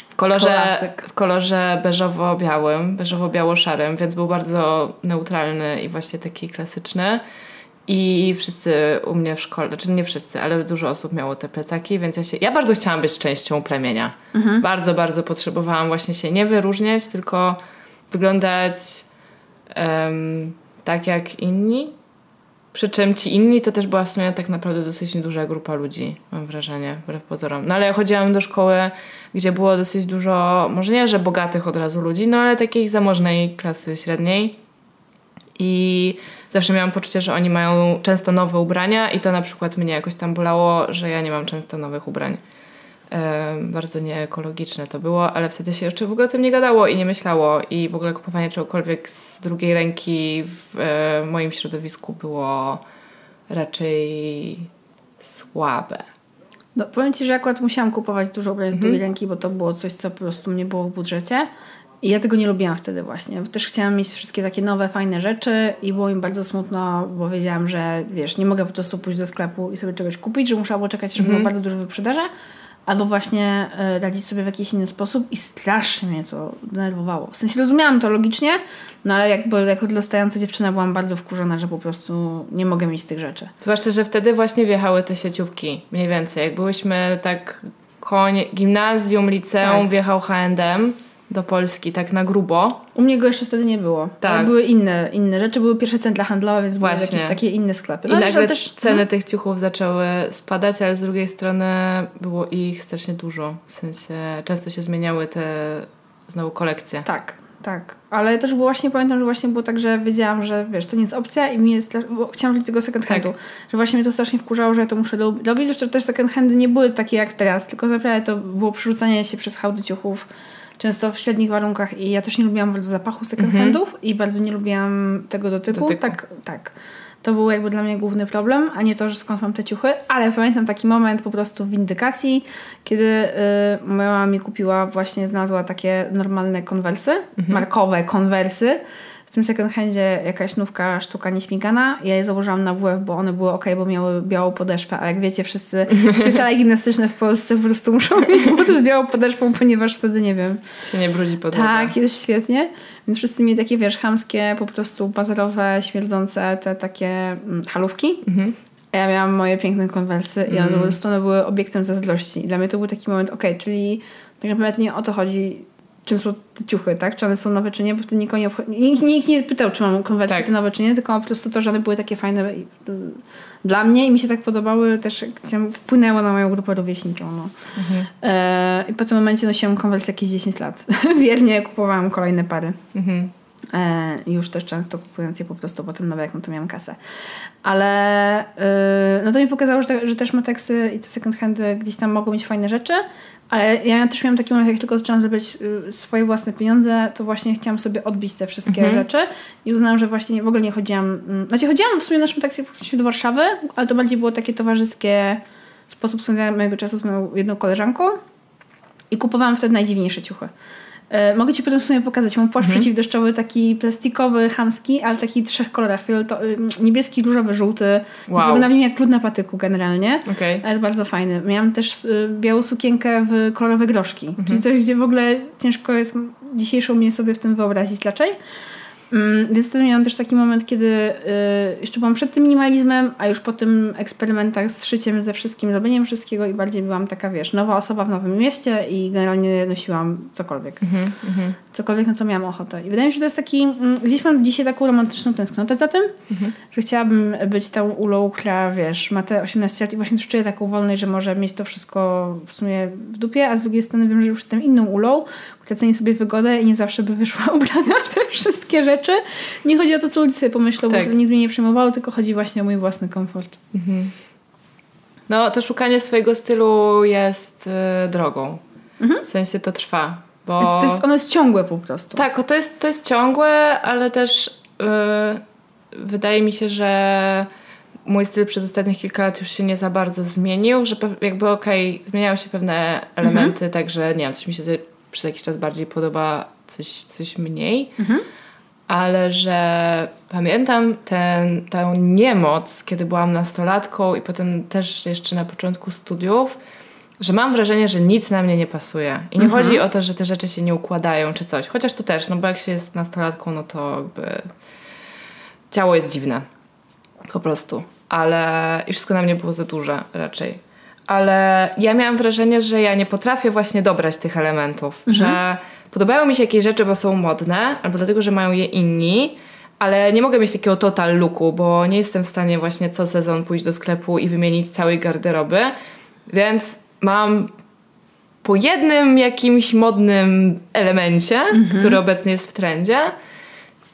W kolorze, Klasyk. w kolorze beżowo-białym, beżowo-biało-szarym, więc był bardzo neutralny i właśnie taki klasyczny. I wszyscy u mnie w szkole, znaczy nie wszyscy, ale dużo osób miało te plecaki, więc ja się. Ja bardzo chciałam być częścią plemienia. Bardzo, bardzo potrzebowałam właśnie się nie wyróżniać, tylko wyglądać em, tak jak inni. Przy czym ci inni to też była w sumie tak naprawdę dosyć duża grupa ludzi, mam wrażenie, wbrew pozorom. No ale ja chodziłam do szkoły, gdzie było dosyć dużo, może nie, że bogatych od razu ludzi, no ale takiej zamożnej klasy średniej. I zawsze miałam poczucie, że oni mają często nowe ubrania i to na przykład mnie jakoś tam bolało, że ja nie mam często nowych ubrań. Em, bardzo nieekologiczne to było, ale wtedy się jeszcze w ogóle o tym nie gadało i nie myślało i w ogóle kupowanie czegokolwiek z drugiej ręki w e, moim środowisku było raczej słabe. No, powiem Ci, że akurat musiałam kupować dużo ubrań z drugiej ręki, bo to było coś, co po prostu nie było w budżecie. I ja tego nie lubiłam wtedy właśnie. Też chciałam mieć wszystkie takie nowe, fajne rzeczy i było mi bardzo smutno, bo wiedziałam, że wiesz, nie mogę po prostu pójść do sklepu i sobie czegoś kupić, że albo czekać, żeby było bardzo dużo wyprzedaży, albo właśnie e, radzić sobie w jakiś inny sposób i strasznie mnie to denerwowało. W sensie rozumiałam to logicznie, no ale jakby jako dorastająca dziewczyna byłam bardzo wkurzona, że po prostu nie mogę mieć tych rzeczy. Zwłaszcza, że wtedy właśnie wjechały te sieciówki, mniej więcej. Jak byłyśmy tak koń gimnazjum, liceum, Tak. wjechał H&M do Polski tak na grubo. U mnie go jeszcze wtedy nie było. Tak. Ale były inne, inne rzeczy, były pierwsze centra handlowe, więc Właśnie. były jakieś takie inne sklepy. I ale nagle też ceny tych ciuchów zaczęły spadać, ale z drugiej strony było ich strasznie dużo. W sensie często się zmieniały te znowu kolekcje. Tak, tak. Ale też było właśnie, pamiętam, że właśnie było tak, że wiedziałam, że wiesz, to nie jest opcja i mi jest, bo chciałam robić tego second Tak. handu. Że właśnie mnie to strasznie wkurzało, że ja to muszę robić. Zresztą też second handy nie były takie jak teraz, tylko naprawdę to było przerzucanie się przez hałdy ciuchów. Często w średnich warunkach i ja też nie lubiłam bardzo zapachu second handów i bardzo nie lubiłam tego dotyku. Dotyku. Tak, tak. To był jakby dla mnie główny problem, a nie to, że skąd mam te ciuchy, ale pamiętam taki moment po prostu w windykacji, kiedy y, moja mama mi kupiła, właśnie znalazła takie normalne konwersy, markowe konwersy. W tym second handzie jakaś nówka sztuka nieśmigana. Ja je założyłam na WF, bo one były ok, bo miały białą podeszwę, a jak wiecie, wszyscy specjale gimnastyczne w Polsce po prostu muszą mieć buty z białą podeszwą, ponieważ wtedy, nie wiem, Się nie brudzi podłoga. tak, jest świetnie. Więc wszyscy mieli takie, wiesz, chamskie, po prostu bazarowe, śmierdzące te takie mm, halówki. A ja miałam moje piękne konwersy i one po prostu były obiektem zazdrości. I dla mnie to był taki moment, okej, czyli tak naprawdę nie o to chodzi, czym są te ciuchy, tak? Czy one są nowe, czy nie, bo wtedy nikogo nie obchodzi. Nikt, nikt nie pytał, czy mam konwersy Tak. te nowe, czy nie, tylko po prostu to, że one były takie fajne i, mm, dla mnie i mi się tak podobały, też wpłynęło na moją grupę rówieśniczą. No. E, I po tym momencie nosiłam konwersy jakieś 10 lat. Wiernie kupowałam kolejne pary. Mhm. E, już też często kupując je po prostu potem nowe, jak no to miałam kasę. Ale e, no to mi pokazało, że, te, że też Matexy i te second handy gdzieś tam mogą mieć fajne rzeczy, ale ja też miałam taki moment, jak tylko zaczęłam zarabiać y, swoje własne pieniądze, to właśnie chciałam sobie odbić te wszystkie rzeczy i uznałam, że właśnie nie, w ogóle nie chodziłam, mm, znaczy chodziłam w sumie jak wróciliśmy do Warszawy, ale to bardziej było takie towarzyskie sposób spędzania mojego czasu z moją jedną koleżanką i kupowałam wtedy najdziwniejsze ciuchy. E, mogę Ci potem w sumie pokazać. Mam płaszcz przeciwdeszczowy, taki plastikowy, chamski, ale taki w trzech kolorach. Niebieski, różowy, żółty. Wow. Wygląda mi jak lód na patyku generalnie. Okej. Ale jest bardzo fajny. Miałam też y, białą sukienkę w kolorowe groszki. Czyli coś, gdzie w ogóle ciężko jest dzisiejszą mnie sobie w tym wyobrazić raczej. Mm, więc wtedy miałam też taki moment, kiedy y, jeszcze byłam przed tym minimalizmem, a już po tym eksperymentach z szyciem, ze wszystkim, zrobieniem wszystkiego i bardziej byłam taka, wiesz, nowa osoba w nowym mieście i generalnie nosiłam cokolwiek. Mhm, mhm. Cokolwiek, na co miałam ochotę. I wydaje mi się, że to jest taki, mm, gdzieś mam dzisiaj taką romantyczną tęsknotę za tym, że chciałabym być tą ulą, która, wiesz, ma te 18 lat i właśnie czuję taką wolność, że może mieć to wszystko w sumie w dupie, a z drugiej strony wiem, że już jestem inną ulą, ceni sobie wygodę i nie zawsze by wyszła ubrana w te wszystkie rzeczy. Nie chodzi o to, co ludzie sobie pomyślą, Tak. bo to nikt mnie nie przejmowało, tylko chodzi właśnie o mój własny komfort. No, to szukanie swojego stylu jest y, drogą. W sensie to trwa. Bo... Więc to jest, ono jest ciągłe po prostu. Tak, to jest, to jest ciągłe, ale też y, wydaje mi się, że mój styl przez ostatnich kilka lat już się nie za bardzo zmienił, że jakby okej, zmieniają się pewne elementy, także nie wiem, coś mi się przez jakiś czas bardziej podoba, coś, coś mniej. Ale że pamiętam ten, tę niemoc, kiedy byłam nastolatką i potem też jeszcze na początku studiów, że mam wrażenie, że nic na mnie nie pasuje. I nie chodzi o to, że te rzeczy się nie układają czy coś. Chociaż to też, no bo jak się jest nastolatką, no to jakby ciało jest dziwne. Po prostu. Ale i wszystko na mnie było za duże raczej. Ale ja miałam wrażenie, że ja nie potrafię właśnie dobrać tych elementów. Że podobają mi się jakieś rzeczy, bo są modne, albo dlatego, że mają je inni, ale nie mogę mieć takiego total looku, bo nie jestem w stanie właśnie co sezon pójść do sklepu i wymienić całej garderoby. Więc mam po jednym jakimś modnym elemencie, który obecnie jest w trendzie.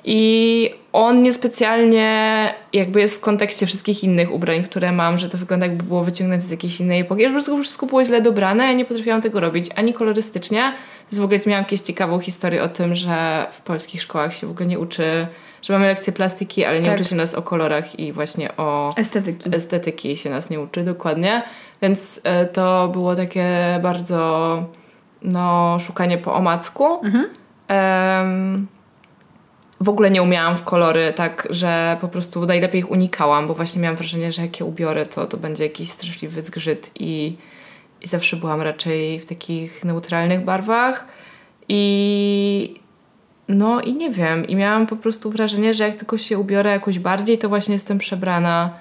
I on niespecjalnie jakby jest w kontekście wszystkich innych ubrań, które mam, że to wygląda jakby było wyciągnięte z jakiejś innej epoki. Że po prostu wszystko było źle dobrane, ja nie potrafiłam tego robić ani kolorystycznie. Więc w ogóle miałam jakąś ciekawą historię o tym, że w polskich szkołach się w ogóle nie uczy, że mamy lekcje plastiki, ale nie Tak. uczy się nas o kolorach i właśnie o Estetyki. estetyki się nas nie uczy dokładnie, więc e, to było takie bardzo no, szukanie po omacku. Em, w ogóle nie umiałam w kolory, tak, że po prostu najlepiej ich unikałam, bo właśnie miałam wrażenie, że jak je ubiorę, to to będzie jakiś straszliwy zgrzyt i, i zawsze byłam raczej w takich neutralnych barwach i no i nie wiem, i miałam po prostu wrażenie, że jak tylko się ubiorę jakoś bardziej, to właśnie jestem przebrana,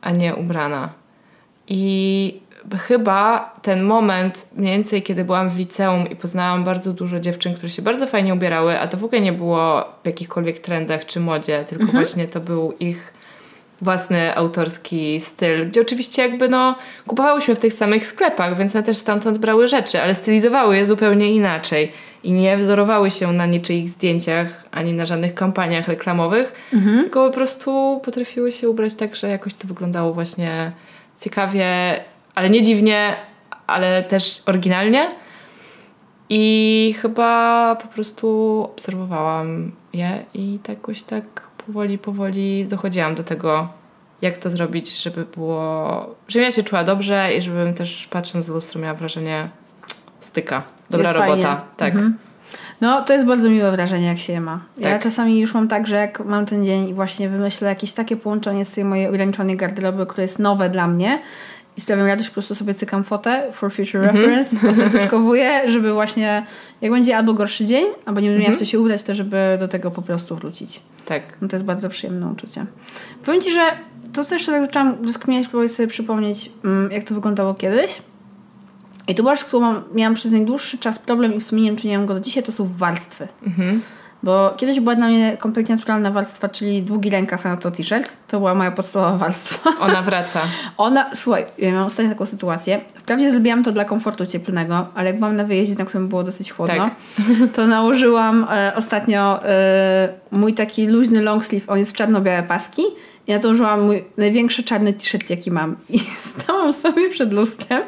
a nie ubrana. I chyba ten moment, mniej więcej kiedy byłam w liceum i poznałam bardzo dużo dziewczyn, które się bardzo fajnie ubierały, a to w ogóle nie było w jakichkolwiek trendach czy modzie, tylko właśnie to był ich własny autorski styl, gdzie oczywiście jakby no kupowałyśmy w tych samych sklepach, więc one też stamtąd brały rzeczy, ale stylizowały je zupełnie inaczej i nie wzorowały się na niczyich zdjęciach ani na żadnych kampaniach reklamowych, tylko po prostu potrafiły się ubrać tak, że jakoś to wyglądało właśnie ciekawie, ale nie dziwnie, ale też oryginalnie. I chyba po prostu obserwowałam je i tak jakoś tak powoli, powoli dochodziłam do tego, jak to zrobić, żeby było, żebym ja się czuła dobrze i żebym też patrząc z lustro miała wrażenie styka. Dobra Jest robota. fajnie. Tak. Mhm. No, to jest bardzo miłe wrażenie, jak się je ma. Ja Tak. czasami już mam tak, że jak mam ten dzień i właśnie wymyślę jakieś takie połączenie z tej mojej ograniczonej garderoby, które jest nowe dla mnie i sprawiam radość, po prostu sobie cykam fotę for future Mhm. reference, oserduszkowuję, żeby właśnie jak będzie albo gorszy dzień, albo nie będę Mhm. miała co się ubrać, to żeby do tego po prostu wrócić. Tak. No to jest bardzo przyjemne uczucie. Powiem Ci, że to, co jeszcze tak zaczęłam rozkminiać, próbować sobie przypomnieć, mm, jak to wyglądało kiedyś. I tu rzecz, z którą miałam przez najdłuższy czas problem i w sumie nie wiem, czy nie mam go do dzisiaj, to są warstwy. Bo kiedyś była dla mnie kompletnie naturalna warstwa, czyli długi rękaw na to t-shirt. To była moja podstawowa warstwa. Ona wraca. Ona, słuchaj, ja miałam ostatnio taką sytuację. Wprawdzie zrobiłam to dla komfortu cieplnego, ale jak byłam na wyjeździe, na którym było dosyć chłodno, Tak. to nałożyłam e, ostatnio e, mój taki luźny long sleeve, on jest w czarno-białe paski i nałożyłam mój największy czarny t-shirt, jaki mam. I stałam sobie przed lustrem,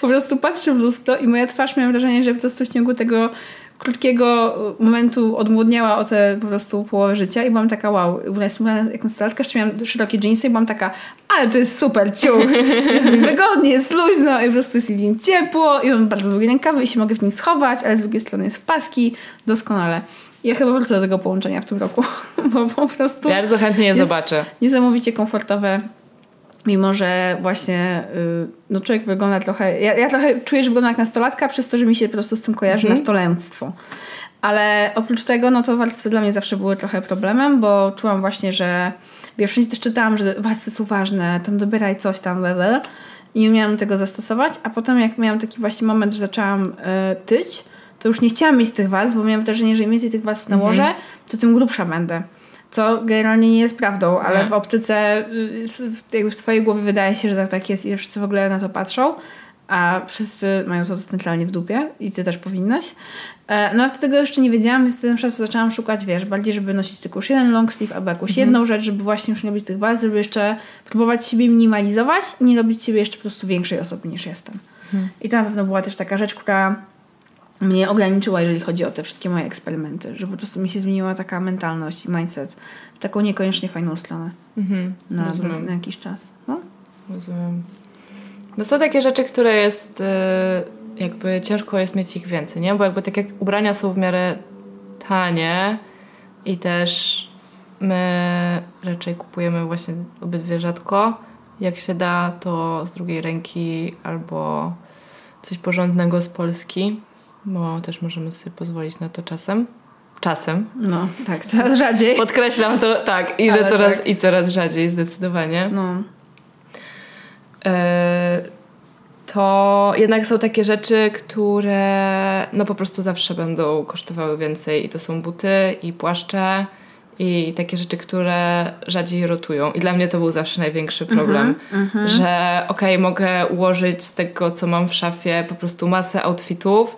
po prostu patrzę w lustro i moja twarz miała wrażenie, że po prostu w ciągu tego krótkiego momentu odmłodniała o te po prostu połowę życia i byłam taka wow, ubrana jak nastolatka, jeszcze miałam szerokie dżinsy i byłam taka, ale to jest super ciuch, jest mi wygodnie, jest luźno i po prostu jest mi w nim ciepło i mam bardzo długie rękawy i się mogę w nim schować, ale z drugiej strony jest w paski, doskonale. Ja chyba wrócę do tego połączenia w tym roku, bo po prostu Bardzo chętnie je zobaczę. niesamowicie komfortowe. Mimo, że właśnie y, no człowiek wygląda trochę. Ja, ja trochę czuję, że wygląda jak nastolatka, przez to, że mi się po prostu z tym kojarzy Mhm. nastolenstwo. Ale oprócz tego, no to warstwy dla mnie zawsze były trochę problemem, bo czułam właśnie, że wiesz, wszędzie też czytałam, że warstwy są ważne, tam dobieraj coś tam, level i nie umiałam tego zastosować, a potem jak miałam taki właśnie moment, że zaczęłam y, tyć, to już nie chciałam mieć tych warstw, bo miałam wrażenie, że im więcej tych warstw nałożę, mhm. to tym grubsza będę. Co generalnie nie jest prawdą, ale nie. w optyce y, w twojej głowie wydaje się, że tak, tak jest i że wszyscy w ogóle na to patrzą, a wszyscy mają to centralnie w dupie i ty też powinnaś. E, no a wtedy tego jeszcze nie wiedziałam, więc wtedy na przykład zaczęłam szukać, wiesz, bardziej, żeby nosić tylko już jeden long sleeve albo jakąś mhm. jedną rzecz, żeby właśnie już nie robić tych warstw, żeby jeszcze próbować siebie minimalizować i nie robić siebie jeszcze po prostu większej osoby niż jestem. Mhm. I to na pewno była też taka rzecz, która mnie ograniczyła, jeżeli chodzi o te wszystkie moje eksperymenty, że po prostu mi się zmieniła taka mentalność i mindset w taką niekoniecznie fajną stronę mhm, na, na, jakiś czas. No? Rozumiem. No są takie rzeczy, które jest yy, jakby ciężko jest mieć ich więcej, nie? Bo jakby tak jak ubrania są w miarę tanie i też my raczej kupujemy właśnie obydwie rzadko. Jak się da, to z drugiej ręki albo coś porządnego z Polski bo też możemy sobie pozwolić na to czasem. Czasem. No, tak, coraz rzadziej. Podkreślam to, tak, i że coraz, tak. i coraz rzadziej, zdecydowanie. No. E, to jednak są takie rzeczy, które no po prostu zawsze będą kosztowały więcej i to są buty i płaszcze i takie rzeczy, które rzadziej rotują. I dla mnie to był zawsze największy problem, mm -hmm, że okej, okay, mogę ułożyć z tego, co mam w szafie po prostu masę outfitów,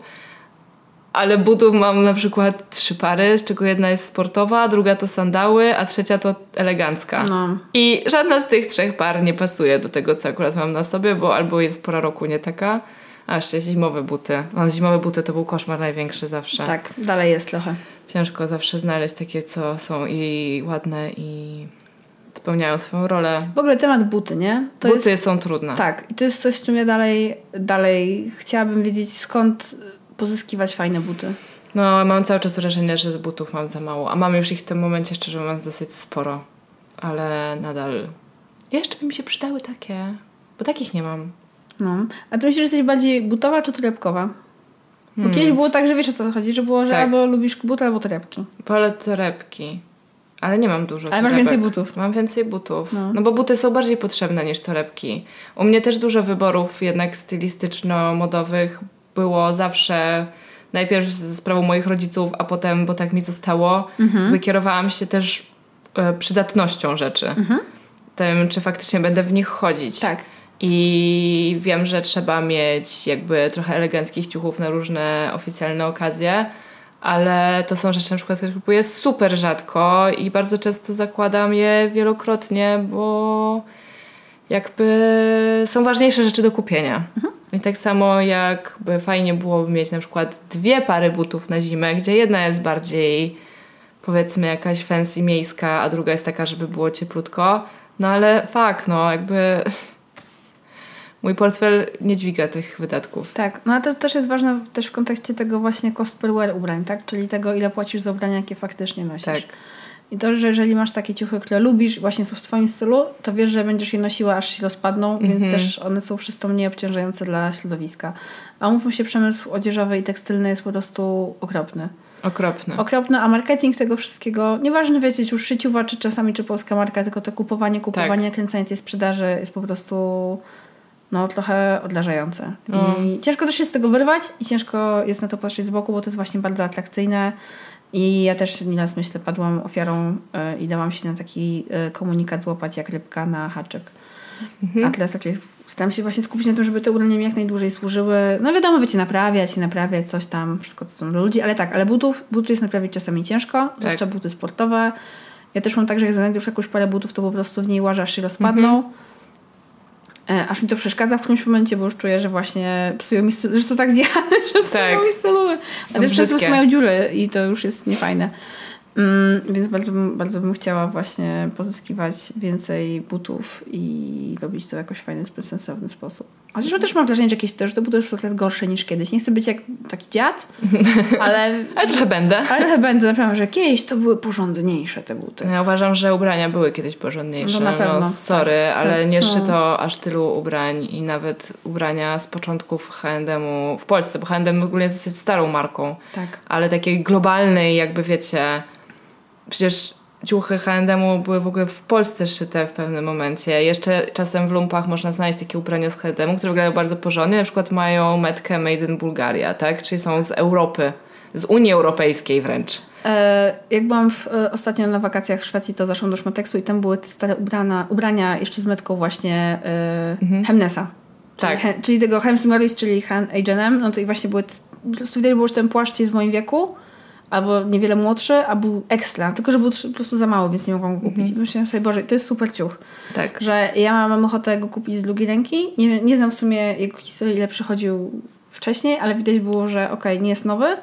ale butów mam na przykład trzy pary, z czego jedna jest sportowa, druga to sandały, a trzecia to elegancka. No. I żadna z tych trzech par nie pasuje do tego, co akurat mam na sobie, bo albo jest pora roku nie taka, a jeszcze zimowe buty. No, zimowe buty to był koszmar największy zawsze. Tak, dalej jest trochę. Ciężko zawsze znaleźć takie, co są i ładne, i spełniają swoją rolę. W ogóle temat buty, nie? To buty jest, są trudne. Tak, i to jest coś, czym ja dalej, dalej chciałabym wiedzieć, skąd pozyskiwać fajne buty. No, mam cały czas wrażenie, że z butów mam za mało. A mam już ich w tym momencie, szczerze mówiąc, dosyć sporo. Ale nadal. Jeszcze by mi się przydały takie, bo takich nie mam. No. A ty myślisz, że jesteś bardziej butowa czy torebkowa? Bo hmm. kiedyś było tak, że wiesz o co chodzi, że było, że tak. albo lubisz buty, albo torebki. Wolę torebki. Ale nie mam dużo. Ale masz więcej butów. Mam więcej butów. No. no. bo buty są bardziej potrzebne niż torebki. U mnie też dużo wyborów jednak stylistyczno-modowych było zawsze najpierw z sprawą moich rodziców, a potem, bo tak mi zostało, mhm. wykierowałam się też e, przydatnością rzeczy. Mhm. Tym, czy faktycznie będę w nich chodzić. Tak. I wiem, że trzeba mieć jakby trochę eleganckich ciuchów na różne oficjalne okazje, ale to są rzeczy na przykład, które kupuję super rzadko i bardzo często zakładam je wielokrotnie, bo jakby są ważniejsze rzeczy do kupienia. Mhm. I tak samo jakby fajnie byłoby mieć na przykład dwie pary butów na zimę, gdzie jedna jest bardziej powiedzmy jakaś fancy miejska, a druga jest taka, żeby było cieplutko. No ale fakt, no jakby mój portfel nie dźwiga tych wydatków. Tak, no a to też jest ważne też w kontekście tego właśnie cost per wear ubrań, tak? Czyli tego, ile płacisz za ubrania, jakie faktycznie nosisz. Tak. I to, że jeżeli masz takie ciuchy, które lubisz, właśnie są w Twoim stylu, to wiesz, że będziesz je nosiła, aż się rozpadną, mm -hmm. więc mhm. też one są przez to mniej obciążające dla środowiska. A umówmy się, przemysł odzieżowy i tekstylny jest po prostu okropny. Okropny. Okropny, a marketing tego wszystkiego, nieważne wiecie, już szyciuwa, czy czasami, czy polska marka, tylko to kupowanie, kupowanie, tak. kręcenie tej sprzedaży jest po prostu no trochę odlażające. No. I ciężko też się z tego wyrwać i ciężko jest na to patrzeć z boku, bo to jest właśnie bardzo atrakcyjne. I ja też nieraz myślę, padłam ofiarą y, i dałam się na taki y, komunikat złapać jak rybka na haczyk. Mhm. A teraz raczej staram się właśnie skupić na tym, żeby te ubrania mi jak najdłużej służyły. No wiadomo, wiecie, naprawiać i naprawiać coś tam, wszystko to są ludzi, ale tak, ale butów, butów jest naprawić czasami ciężko, tak. zwłaszcza buty sportowe. Ja też mam tak, że jak znajdę już jakąś parę butów, to po prostu w niej łażę, aż się rozpadną. Mhm. E, aż mi to przeszkadza w którymś momencie, bo już czuję, że właśnie psują mi styl, że są tak zjechane, że psują tak. mi stylowe. A też często mają dziury i to już jest niefajne. Mm, więc bardzo, bym- bardzo bym chciała właśnie pozyskiwać więcej butów i robić to w jakoś fajny, sensowny sposób. Chociaż też mam wrażenie, że jakieś też te buty już trochę gorsze niż kiedyś. Nie chcę być jak taki dziad, ale, Ale trochę będę. ale chyba będę naprawdę, że kiedyś to były porządniejsze te buty. Ja uważam, że ubrania były kiedyś porządniejsze. No na pewno, sorry, tak, ale tak, nie no. szyto aż tylu ubrań i nawet ubrania z początków H&M-u w Polsce, bo H&M ogólnie jest dosyć starą marką, Tak. ale takiej globalnej jakby wiecie, przecież ciuchy H&M-u były w ogóle w Polsce szyte w pewnym momencie. Jeszcze czasem w lumpach można znaleźć takie ubrania z H&M-u, które wyglądają bardzo porządnie, na przykład mają metkę Made in Bulgaria, tak? Czyli są z Europy, z Unii Europejskiej wręcz. E, jak byłam w, e, ostatnio na wakacjach w Szwecji, to zaszłam do Szmateksu i tam były te stare ubrana, ubrania jeszcze z metką właśnie e, Hemnesa. Czyli, Tak. he, czyli tego Hems Morris, czyli H&M, no to i właśnie były, po prostu widać było, że ten płaszcz jest w moim wieku, albo niewiele młodszy, a był ekstra, tylko że był po prostu za mały, więc nie mogłam go kupić. I myślałam sobie, Boże, to jest super ciuch. Tak. Że ja mam ochotę go kupić z drugiej ręki. Nie, nie znam w sumie jego historii, ile przychodził wcześniej, ale widać było, że okej, nie jest nowy,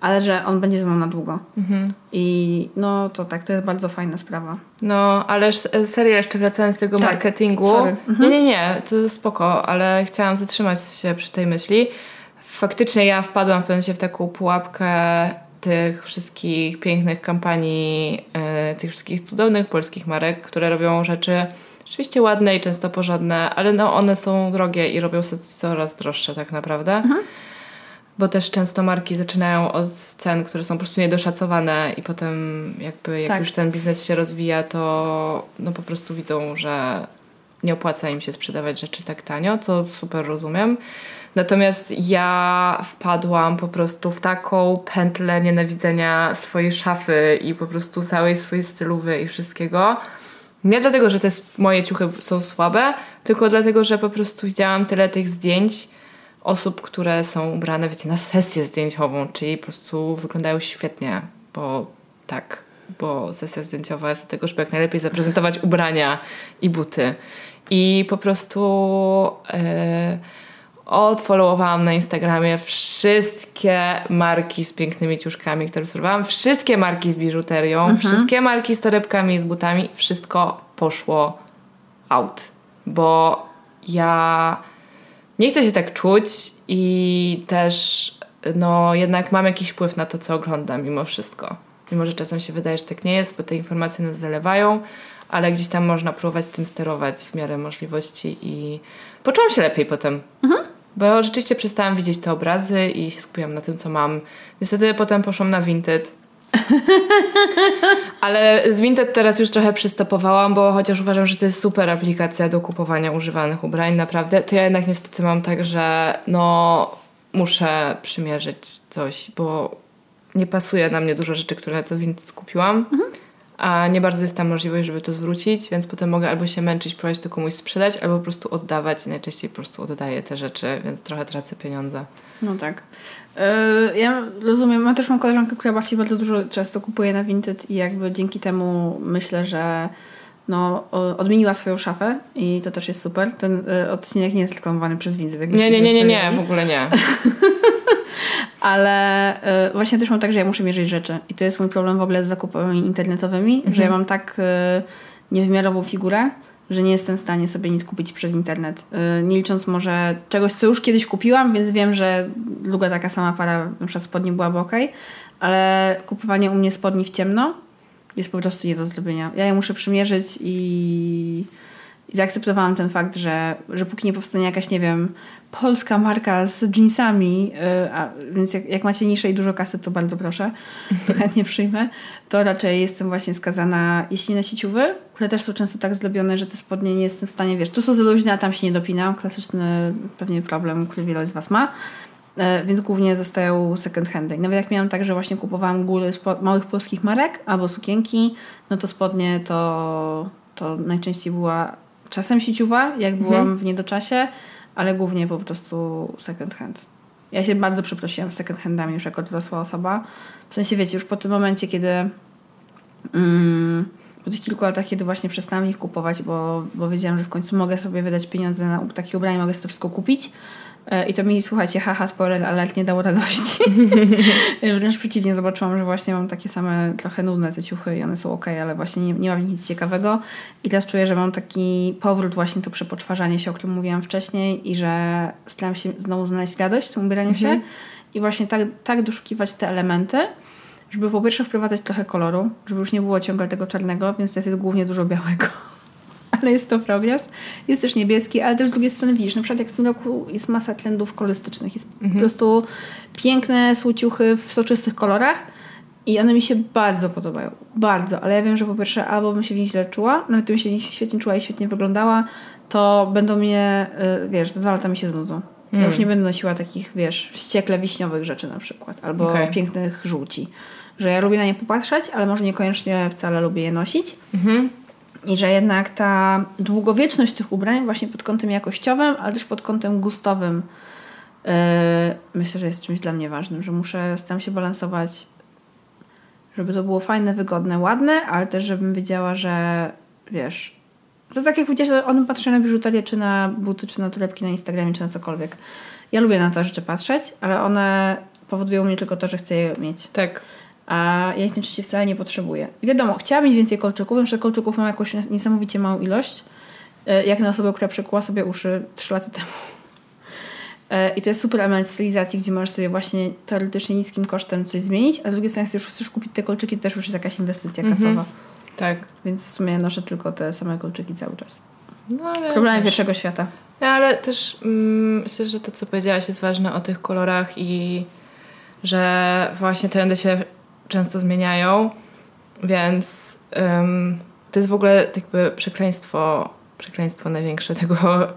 ale że on będzie ze mną na długo. Mhm. I no to tak, to jest bardzo fajna sprawa. No, ale serio jeszcze wracając do tego Tak, marketingu. sorry. Nie, nie, nie, to spoko, ale chciałam zatrzymać się przy tej myśli. Faktycznie ja wpadłam w pewnym momencie w taką pułapkę tych wszystkich pięknych kampanii, e, tych wszystkich cudownych polskich marek, które robią rzeczy rzeczywiście ładne i często porządne, ale no one są drogie i robią się coraz droższe tak naprawdę. Bo też często marki zaczynają od cen, które są po prostu niedoszacowane i potem jakby jak Tak. już ten biznes się rozwija, to no po prostu widzą, że nie opłaca im się sprzedawać rzeczy tak tanio, co super rozumiem. Natomiast ja wpadłam po prostu w taką pętlę nienawidzenia swojej szafy i po prostu całej swojej stylówy i wszystkiego. Nie dlatego, że te moje ciuchy są słabe, tylko dlatego, że po prostu widziałam tyle tych zdjęć osób, które są ubrane, wiecie, na sesję zdjęciową, czyli po prostu wyglądają świetnie, bo tak, bo sesja zdjęciowa jest od tego, żeby jak najlepiej zaprezentować ubrania i buty. I po prostu e, odfollowowałam na Instagramie wszystkie marki z pięknymi ciuszkami, które obserwowałam, wszystkie marki z biżuterią, wszystkie marki z torebkami i z butami, wszystko poszło out, bo ja nie chcę się tak czuć i też no jednak mam jakiś wpływ na to, co oglądam mimo wszystko. Mimo, że czasem się wydaje, że tak nie jest, bo te informacje nas zalewają, ale gdzieś tam można próbować tym sterować w miarę możliwości i poczułam się lepiej potem. Bo rzeczywiście przestałam widzieć te obrazy i się skupiłam na tym, co mam. Niestety potem poszłam na Vinted. Ale z Vinted teraz już trochę przystopowałam, bo chociaż uważam, że to jest super aplikacja do kupowania używanych ubrań, naprawdę, to ja jednak niestety mam tak, że no muszę przymierzyć coś, bo nie pasuje na mnie dużo rzeczy, które to Vinted kupiłam. A nie bardzo jest tam możliwość, żeby to zwrócić, więc potem mogę albo się męczyć, próbować to komuś sprzedać, albo po prostu oddawać. I najczęściej po prostu oddaję te rzeczy, więc trochę tracę pieniądze. No tak. Yy, ja rozumiem, ja też mam koleżankę, która właśnie bardzo dużo często kupuje na Vinted i jakby dzięki temu myślę, że no, odmieniła swoją szafę i to też jest super. Ten y, odcinek nie jest reklamowany przez Vinted. Nie, nie, nie, nie, nie, w ogóle nie. Ale y, właśnie też mam tak, że ja muszę mierzyć rzeczy. I to jest mój problem w ogóle z zakupami internetowymi, że ja mam tak y, niewymiarową figurę, że nie jestem w stanie sobie nic kupić przez internet. Y, nie licząc może czegoś, co już kiedyś kupiłam, więc wiem, że długa taka sama para na przykład spodni byłaby ok, ale kupowanie u mnie spodni w ciemno jest po prostu nie do zrobienia. Ja je muszę przymierzyć i, i zaakceptowałam ten fakt, że, że póki nie powstanie jakaś, nie wiem, polska marka z jeansami, yy, a, więc jak, jak macie niższe i dużo kasy, to bardzo proszę, to chętnie przyjmę, to raczej jestem właśnie skazana, jeśli na sieciowy, które też są często tak zrobione, że te spodnie nie jestem w stanie, wiesz, tu są za luźne, a tam się nie dopinam, klasyczny pewnie problem, który wiele z Was ma, E, więc głównie zostają second handy. Nawet jak miałam tak, że właśnie kupowałam góry małych polskich marek albo sukienki, no to spodnie to, to najczęściej była czasem sieciowa, jak byłam w niedoczasie, ale głównie po prostu second hand. Ja się bardzo przeprosiłam second handami już jako dorosła osoba. W sensie, wiecie, już po tym momencie, kiedy mm, po tych kilku latach, kiedy właśnie przestałam ich kupować, bo, bo wiedziałam, że w końcu mogę sobie wydać pieniądze na takie ubrania, mogę sobie to wszystko kupić, I to mi, słuchajcie, haha, spoiler alert, nie dało radości. Wręcz przeciwnie, zobaczyłam, że właśnie mam takie same trochę nudne te ciuchy i one są ok, ale właśnie nie, nie mam nic ciekawego. I teraz czuję, że mam taki powrót właśnie to przepoczwarzanie się, o którym mówiłam wcześniej i że staram się znowu znaleźć radość w tym ubieraniu mhm. się i właśnie tak, tak doszukiwać te elementy, żeby po pierwsze wprowadzać trochę koloru, żeby już nie było ciągle tego czarnego, więc teraz jest głównie dużo białego ale jest to progres. Jest też niebieski, ale też z drugiej strony widzisz, na przykład jak w tym roku jest masa trendów kolorystycznych. Jest mhm. po prostu piękne słuciuchy w soczystych kolorach i one mi się bardzo podobają. Bardzo, ale ja wiem, że po pierwsze albo bym się w nich źle czuła, nawet bym się w nich świetnie czuła i świetnie wyglądała, to będą mnie, y, wiesz, za dwa lata mi się znudzą. Mm. Ja już mm. nie będę nosiła takich, wiesz, ściekle wiśniowych rzeczy na przykład, albo okay. pięknych żółci. Że ja lubię na nie popatrzeć, ale może niekoniecznie wcale lubię je nosić. Mhm. I że jednak ta długowieczność tych ubrań, właśnie pod kątem jakościowym, ale też pod kątem gustowym, yy, myślę, że jest czymś dla mnie ważnym, że muszę staram się balansować, żeby to było fajne, wygodne, ładne, ale też żebym wiedziała, że wiesz, to tak jak powiedziałeś, on patrzy na biżuterię, czy na buty, czy na torebki na Instagramie, czy na cokolwiek. Ja lubię na te rzeczy patrzeć, ale one powodują mnie tylko to, że chcę je mieć. Tak a ja ich tym czasie wcale nie potrzebuję. Wiadomo, chciałabym mieć więcej kolczyków, wiem, że kolczyków mam jakąś niesamowicie małą ilość, e, jak na osobę, która przekuła sobie uszy 3 lata temu. E, I to jest super element stylizacji, gdzie możesz sobie właśnie teoretycznie niskim kosztem coś zmienić, a z drugiej strony, jak już chcesz kupić te kolczyki, to też już jest jakaś inwestycja mhm. kasowa. Tak. Więc w sumie noszę tylko te same kolczyki cały czas. No, ale Problemy pierwszego świata. No, ale też mm, myślę, że to, co powiedziałaś, jest ważne o tych kolorach i że właśnie trendy się często zmieniają, więc um, to jest w ogóle jakby przekleństwo, przekleństwo największe tego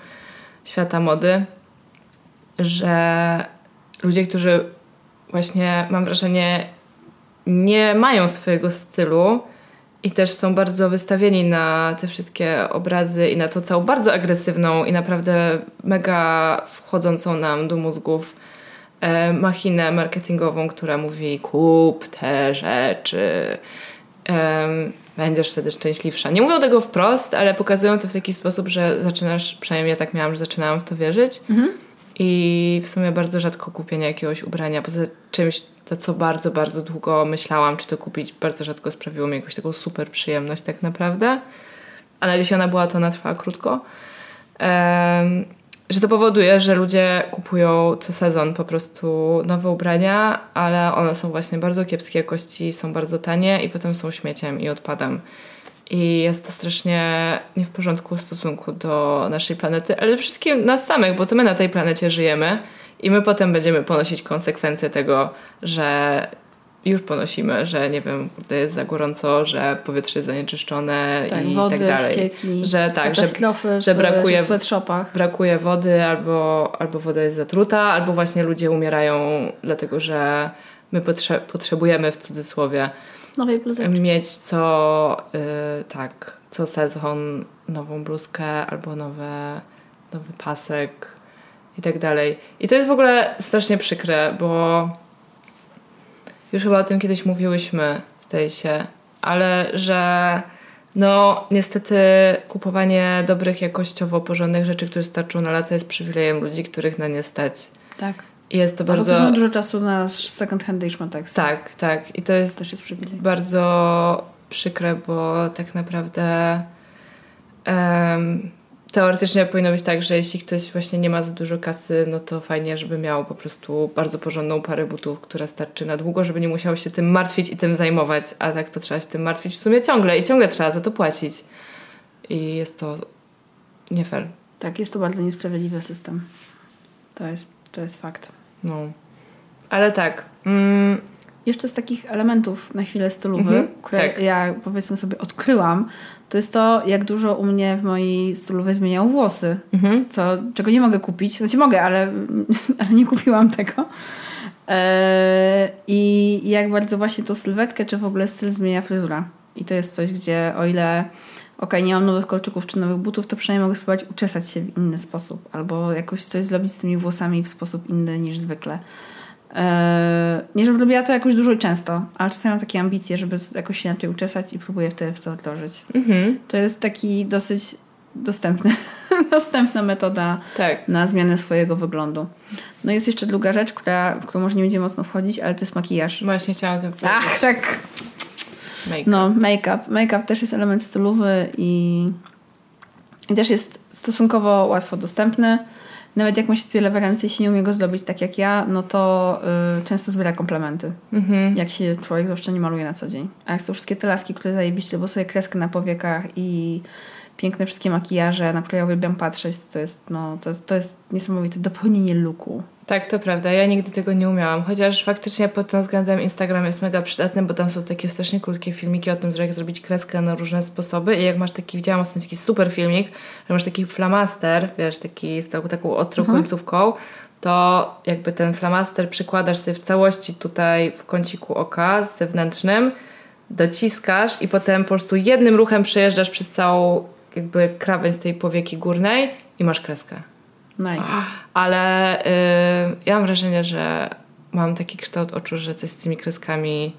świata mody, że ludzie, którzy właśnie mam wrażenie nie mają swojego stylu i też są bardzo wystawieni na te wszystkie obrazy i na tą całą bardzo agresywną i naprawdę mega wchodzącą nam do mózgów machinę marketingową, która mówi kup te rzeczy, będziesz wtedy szczęśliwsza. Nie mówią tego wprost, ale pokazują to w taki sposób, że zaczynasz, przynajmniej ja tak miałam, że zaczynałam w to wierzyć. Mhm. I w sumie bardzo rzadko kupienie jakiegoś ubrania, poza czymś, to co bardzo, bardzo długo myślałam, czy to kupić, bardzo rzadko sprawiło mi jakąś taką super przyjemność tak naprawdę. Ale jeśli ona była, to ona trwała krótko. Um, że to powoduje, że ludzie kupują co sezon po prostu nowe ubrania, ale one są właśnie bardzo kiepskiej jakości, są bardzo tanie i potem są śmieciem i odpadem. I jest to strasznie nie w porządku w stosunku do naszej planety, ale wszystkim nas samych, bo to my na tej planecie żyjemy i my potem będziemy ponosić konsekwencje tego, że już ponosimy, że nie wiem, to jest za gorąco, że powietrze jest zanieczyszczone tak, i wody, tak dalej. Ścieki, że tak, że, że brakuje, brakuje wody albo, albo woda jest zatruta, albo właśnie ludzie umierają dlatego, że my potrze potrzebujemy w cudzysłowie Nowej mieć co yy, tak, co sezon nową bluzkę albo nowe, nowy pasek i tak dalej. I to jest w ogóle strasznie przykre, bo już chyba o tym kiedyś mówiłyśmy, zdaje się, ale że no niestety kupowanie dobrych, jakościowo porządnych rzeczy, które starczą na lata jest przywilejem ludzi, których na nie stać. Tak. I jest to bardzo... Ale dużo czasu na second hand i szmatek. Tak, tak. I to jest, Też jest przywilej. bardzo przykre, bo tak naprawdę um, teoretycznie powinno być tak, że jeśli ktoś właśnie nie ma za dużo kasy, no to fajnie, żeby miał po prostu bardzo porządną parę butów, która starczy na długo, żeby nie musiał się tym martwić i tym zajmować, a tak to trzeba się tym martwić w sumie ciągle i ciągle trzeba za to płacić. I jest to nie fair. Tak, jest to bardzo niesprawiedliwy system. To jest, to jest fakt. No. Ale tak. Mm. Jeszcze z takich elementów na chwilę stylowych, mhm, które tak. ja powiedzmy sobie odkryłam, to jest to, jak dużo u mnie w mojej stylowej zmieniają włosy. Mhm. Co, czego nie mogę kupić. Znaczy mogę, ale, ale nie kupiłam tego. Eee, I jak bardzo właśnie tą sylwetkę, czy w ogóle styl zmienia fryzura. I to jest coś, gdzie o ile ok, nie mam nowych kolczyków czy nowych butów, to przynajmniej mogę spróbować uczesać się w inny sposób. Albo jakoś coś zrobić z tymi włosami w sposób inny niż zwykle. Eee, nie, żebym robiła to jakoś dużo i często, ale czasami mam takie ambicje, żeby jakoś się inaczej uczesać i próbuję wtedy w to wdrożyć. Mhm. To jest taki dosyć dostępny, dostępna metoda Tak. na zmianę swojego wyglądu. No jest jeszcze druga rzecz, która, w którą może nie będzie mocno wchodzić, ale to jest makijaż. Właśnie chciałam to powiedzieć. Ach, tak. Make. No, make-up. Make-up też jest element stylowy i, i też jest stosunkowo łatwo dostępny. Nawet jak ma się tyle ręce, jeśli nie umie go zrobić tak jak ja, no to y, często zbiera komplementy. Mhm. Jak się człowiek zwłaszcza nie maluje na co dzień. A jak są wszystkie te laski, które zajebiście, bo sobie kreskę na powiekach i piękne wszystkie makijaże, na które ja uwielbiam patrzeć, to jest, no, to, to jest niesamowite dopełnienie looku. Tak, to prawda. Ja nigdy tego nie umiałam. Chociaż faktycznie pod tym względem Instagram jest mega przydatny, bo tam są takie strasznie krótkie filmiki o tym, że jak zrobić kreskę na różne sposoby. I jak masz taki, widziałam ostatnio taki super filmik, że masz taki flamaster, wiesz, taki z taką, taką ostrą końcówką, to jakby ten flamaster przykładasz sobie w całości tutaj w kąciku oka z zewnętrznym, dociskasz i potem po prostu jednym ruchem przejeżdżasz przez całą jakby krawędź tej powieki górnej i masz kreskę. Nice. Ale y, ja mam wrażenie, że mam taki kształt oczu, że coś z tymi kreskami.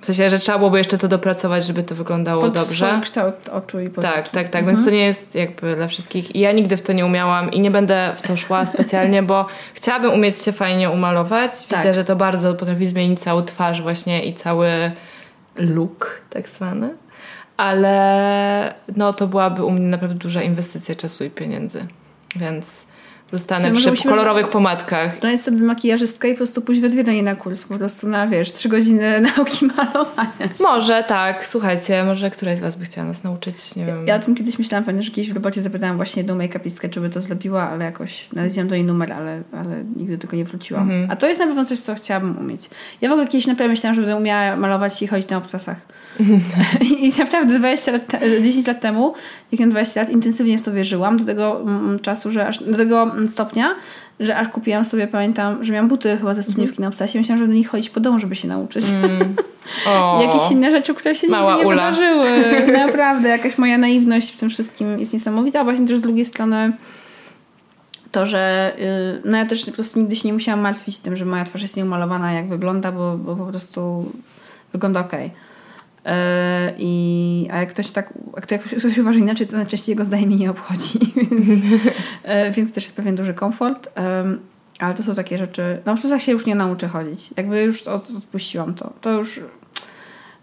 W sensie, że trzeba byłoby jeszcze to dopracować, żeby to wyglądało Pod dobrze. kształt oczu i powieki. Tak, tak, tak. Więc to nie jest jakby dla wszystkich. I ja nigdy w to nie umiałam i nie będę w to szła specjalnie, bo chciałabym umieć się fajnie umalować. Widzę, Tak. że to bardzo potrafi zmienić całą twarz właśnie i cały look tak zwany. Ale no to byłaby u mnie naprawdę duża inwestycja czasu i pieniędzy. Więc zostanę Czyli przy kolorowych pomadkach. Znaleźć sobie makijażystkę i po prostu pójść we dwie do niej na kurs, po prostu na, wiesz, trzy godziny nauki malowania. Może tak, słuchajcie, może któraś z Was by chciała nas nauczyć, nie wiem. Ja o tym kiedyś myślałam, pamiętam, że kiedyś w robocie zapytałam właśnie jedną make-upistkę, czy by to zrobiła, ale jakoś znalazłam do jej numer, ale, ale nigdy tego nie wróciłam. Mhm. A to jest na pewno coś, co chciałabym umieć. Ja w ogóle kiedyś naprawdę myślałam, że będę umiała malować i chodzić na obcasach. I naprawdę 20 lat, te- 10 lat temu, jak miałam 20 lat, intensywnie w to wierzyłam do tego mm, czasu, że aż, do tego mm, stopnia, że aż kupiłam sobie, pamiętam, że miałam buty chyba ze studniówki na obcasie. Myślałam, że do nich chodzić po domu, żeby się nauczyć. O, Jakieś inne rzeczy, które się Mała nigdy nie Ula. wydarzyły. Naprawdę, jakaś moja naiwność w tym wszystkim jest niesamowita, a właśnie też z drugiej strony to, że yy, no ja też po prostu nigdy się nie musiałam martwić tym, że moja twarz jest nieumalowana, jak wygląda, bo, bo po prostu wygląda okej. Yy, I, a jak ktoś tak, jak to- jak ktoś uważa inaczej, to najczęściej jego zdanie nie obchodzi, więc, yy, więc też jest pewien duży komfort. Ym, ale to są takie rzeczy. No w zasadzie się już nie nauczę chodzić. Jakby już od, odpuściłam to. To już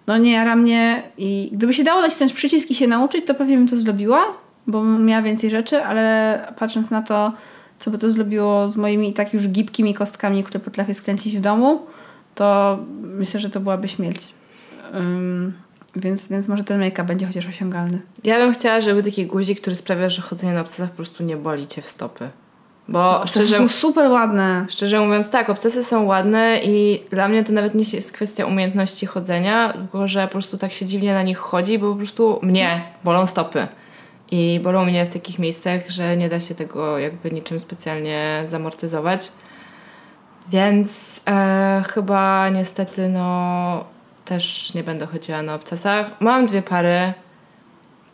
no nie jara mnie i gdyby się dało nacisnąć przycisk i się nauczyć, to pewnie bym to zrobiła, bo miała więcej rzeczy, ale patrząc na to, co by to zrobiło z moimi tak już gibkimi kostkami, które potrafię skręcić w domu, to myślę, że to byłaby śmierć. Więc, więc może ten make-up będzie chociaż osiągalny. Ja bym chciała, żeby taki guzik, który sprawia, że chodzenie na obcasach po prostu nie boli cię w stopy. Bo To szczerze, są super ładne. szczerze mówiąc, tak, obcasy są ładne i dla mnie to nawet nie jest kwestia umiejętności chodzenia, tylko że po prostu tak się dziwnie na nich chodzi, bo po prostu mnie bolą stopy. I bolą mnie w takich miejscach, że nie da się tego jakby niczym specjalnie zamortyzować. Więc e, chyba niestety no też nie będę chodziła na obcasach. Mam dwie pary,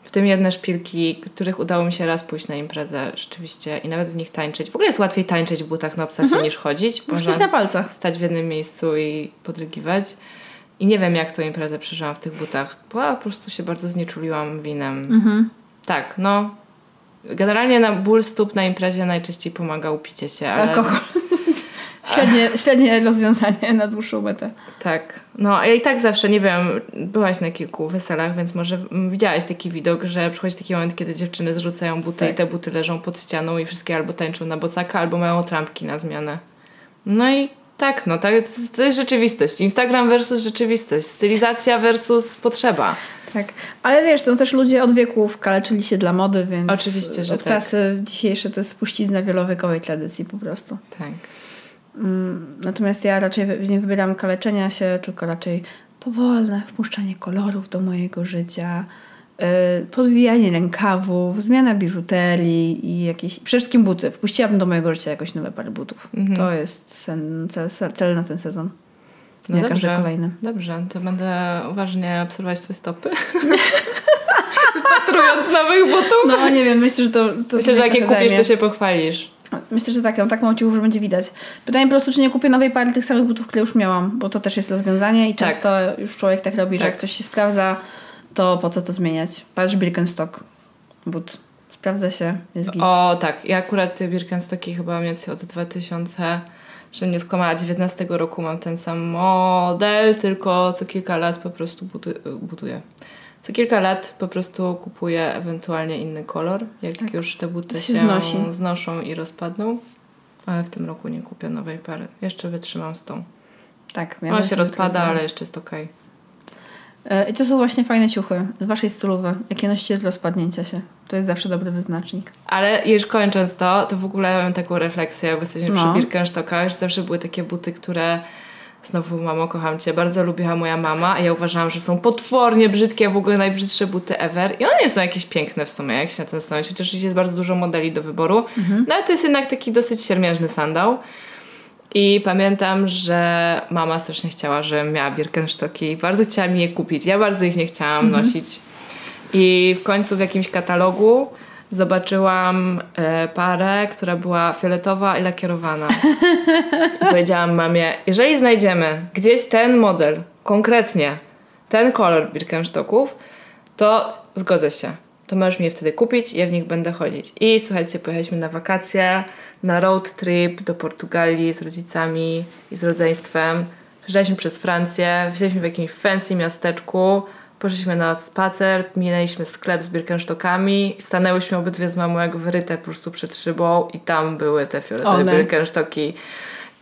w tym jedne szpilki, których udało mi się raz pójść na imprezę rzeczywiście i nawet w nich tańczyć. W ogóle jest łatwiej tańczyć w butach na obcasie niż chodzić. Coś na palcach. stać w jednym miejscu i podrygiwać. I nie wiem, jak tą imprezę przeżyłam w tych butach. Bo ja po prostu się bardzo znieczuliłam winem. Mhm. Tak, no. Generalnie na ból stóp na imprezie najczęściej pomaga upicie się, ale... Alkohol. Średnie, średnie rozwiązanie na dłuższą metę. Tak. No, a ja i tak zawsze, nie wiem, byłaś na kilku weselach, więc może widziałaś taki widok, że przychodzi taki moment, kiedy dziewczyny zrzucają buty Tak. i te buty leżą pod ścianą i wszystkie albo tańczą na bosaka, albo mają trampki na zmianę. No i tak, no, tak, to jest rzeczywistość. Instagram versus rzeczywistość. Stylizacja versus potrzeba. Tak, ale wiesz, to też ludzie od wieków kaleczyli się dla mody, więc Oczywiście, że obcasy dzisiejsze to jest spuścizna wielowiekowej tradycji po prostu. Tak. Mm, Natomiast ja raczej nie wybieram kaleczenia się, tylko raczej powolne wpuszczanie kolorów do mojego życia, yy, podwijanie rękawów, zmiana biżuterii i jakieś... Przede wszystkim buty. Wpuściłabym do mojego życia jakoś nowe pary butów. Mhm. To jest sen, cel, cel, na ten sezon. No każdy dobrze. kolejny. Dobrze, to będę uważnie obserwować twoje stopy. Wypatrując nowych butów. No nie wiem, myślę, że to... to Myślę, że jak je kupisz, zajmie. to się pochwalisz. Myślę, że tak, ja mam tak mało ciuchów, że będzie widać. Pytanie po prostu, czy nie kupię nowej pary tych samych butów, które już miałam, bo to też jest rozwiązanie i Tak. często już człowiek tak robi, że Tak. jak coś się sprawdza, to po co to zmieniać? Patrz Birkenstock, but Sprawdza się, jest git. O tak, ja akurat te Birkenstocki chyba więcej od 2000, że nie skłamała, 19 roku mam ten sam model, tylko co kilka lat po prostu budu- buduję. Co kilka lat po prostu kupuję ewentualnie inny kolor, jak Tak. już te buty Się znosi. znoszą i rozpadną. Ale w tym roku nie kupię nowej pary. Jeszcze wytrzymam z tą. Tak. Ona się rozpada, ale jeszcze jest okej. E, I to są właśnie fajne ciuchy z waszej stylowe. Jakie nosicie dla spadnięcia się. To jest zawsze dobry wyznacznik. Ale już kończąc to, to w ogóle mam taką refleksję, bo jesteśmy No. przy Birkenstockach, że zawsze były takie buty, które znowu mamo, kocham Cię, bardzo lubiła moja mama, a ja uważałam, że są potwornie brzydkie, w ogóle najbrzydsze buty ever i one nie są jakieś piękne w sumie, jak się na to zastanowić, chociaż jest bardzo dużo modeli do wyboru, no ale to jest jednak taki dosyć siermiężny sandał. I pamiętam, że mama strasznie chciała, żebym miała Birkenstocki. Bardzo chciała mi je kupić. Ja bardzo ich nie chciałam nosić. I w końcu w jakimś katalogu zobaczyłam e, parę, która była fioletowa i lakierowana. I powiedziałam mamie, jeżeli znajdziemy gdzieś ten model, konkretnie ten kolor Birkenstocków, to zgodzę się. To możesz mi wtedy kupić ja w nich będę chodzić. I słuchajcie, pojechaliśmy na wakacje, na road trip do Portugalii z rodzicami i z rodzeństwem. Przejeżdżaliśmy przez Francję, wzięliśmy w jakimś fancy miasteczku, poszliśmy na spacer, minęliśmy sklep z Birkenstockami, stanęłyśmy obydwie z mamą jak wyryte po prostu przed szybą i tam były te fioletowe One. Birkenstocki.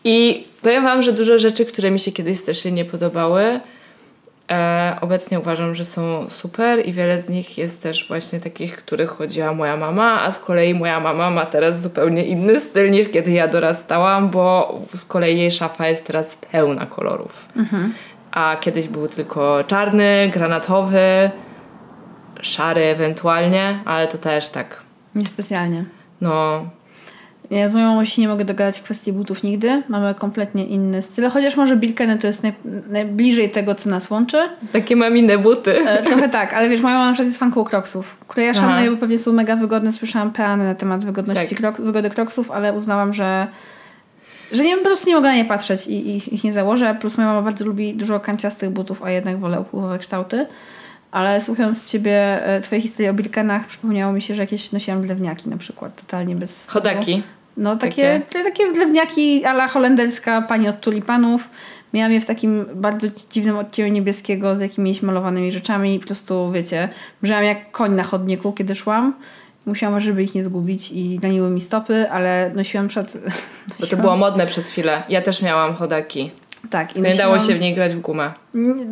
I powiem wam, że dużo rzeczy, które mi się kiedyś strasznie nie podobały, E, obecnie uważam, że są super i wiele z nich jest też właśnie takich, których chodziła moja mama, a z kolei moja mama ma teraz zupełnie inny styl niż kiedy ja dorastałam, bo z kolei jej szafa jest teraz pełna kolorów. A kiedyś był tylko czarny, granatowy, szary ewentualnie, ale to też tak, Niespecjalnie. no... Ja z moją mamą się nie mogę dogadać kwestii butów nigdy. Mamy kompletnie inny styl. Chociaż może Bilkeny to jest naj, najbliżej tego, co nas łączy. Takie mam inne buty. E, trochę tak, ale wiesz, moja mama na przykład jest fanką kroksów, które ja szanuję, bo pewnie są mega wygodne. Słyszałam peany na temat wygodności Tak. krok, wygody kroksów, ale uznałam, że że nie, po prostu nie mogę na nie patrzeć i, i ich nie założę. Plus moja mama bardzo lubi dużo kanciastych butów, a jednak wolę upływowe kształty. Ale słuchając ciebie, e, twojej historii o Bilkenach, przypomniało mi się, że jakieś nosiłam drewniaki na przykład, totalnie bez wstydu. Chodaki. No takie, takie. takie drewniaki ala holenderska pani od tulipanów. Miałam je w takim bardzo dziwnym odcieniu niebieskiego z jakimiś malowanymi rzeczami po prostu, wiecie, brzmiałam jak koń na chodniku, kiedy szłam. Musiałam, żeby ich nie zgubić i raniły mi stopy, ale nosiłam przed... Bo to było modne przez chwilę. Ja też miałam chodaki. Tak. I Nie dało nosiłam- się w niej grać w gumę.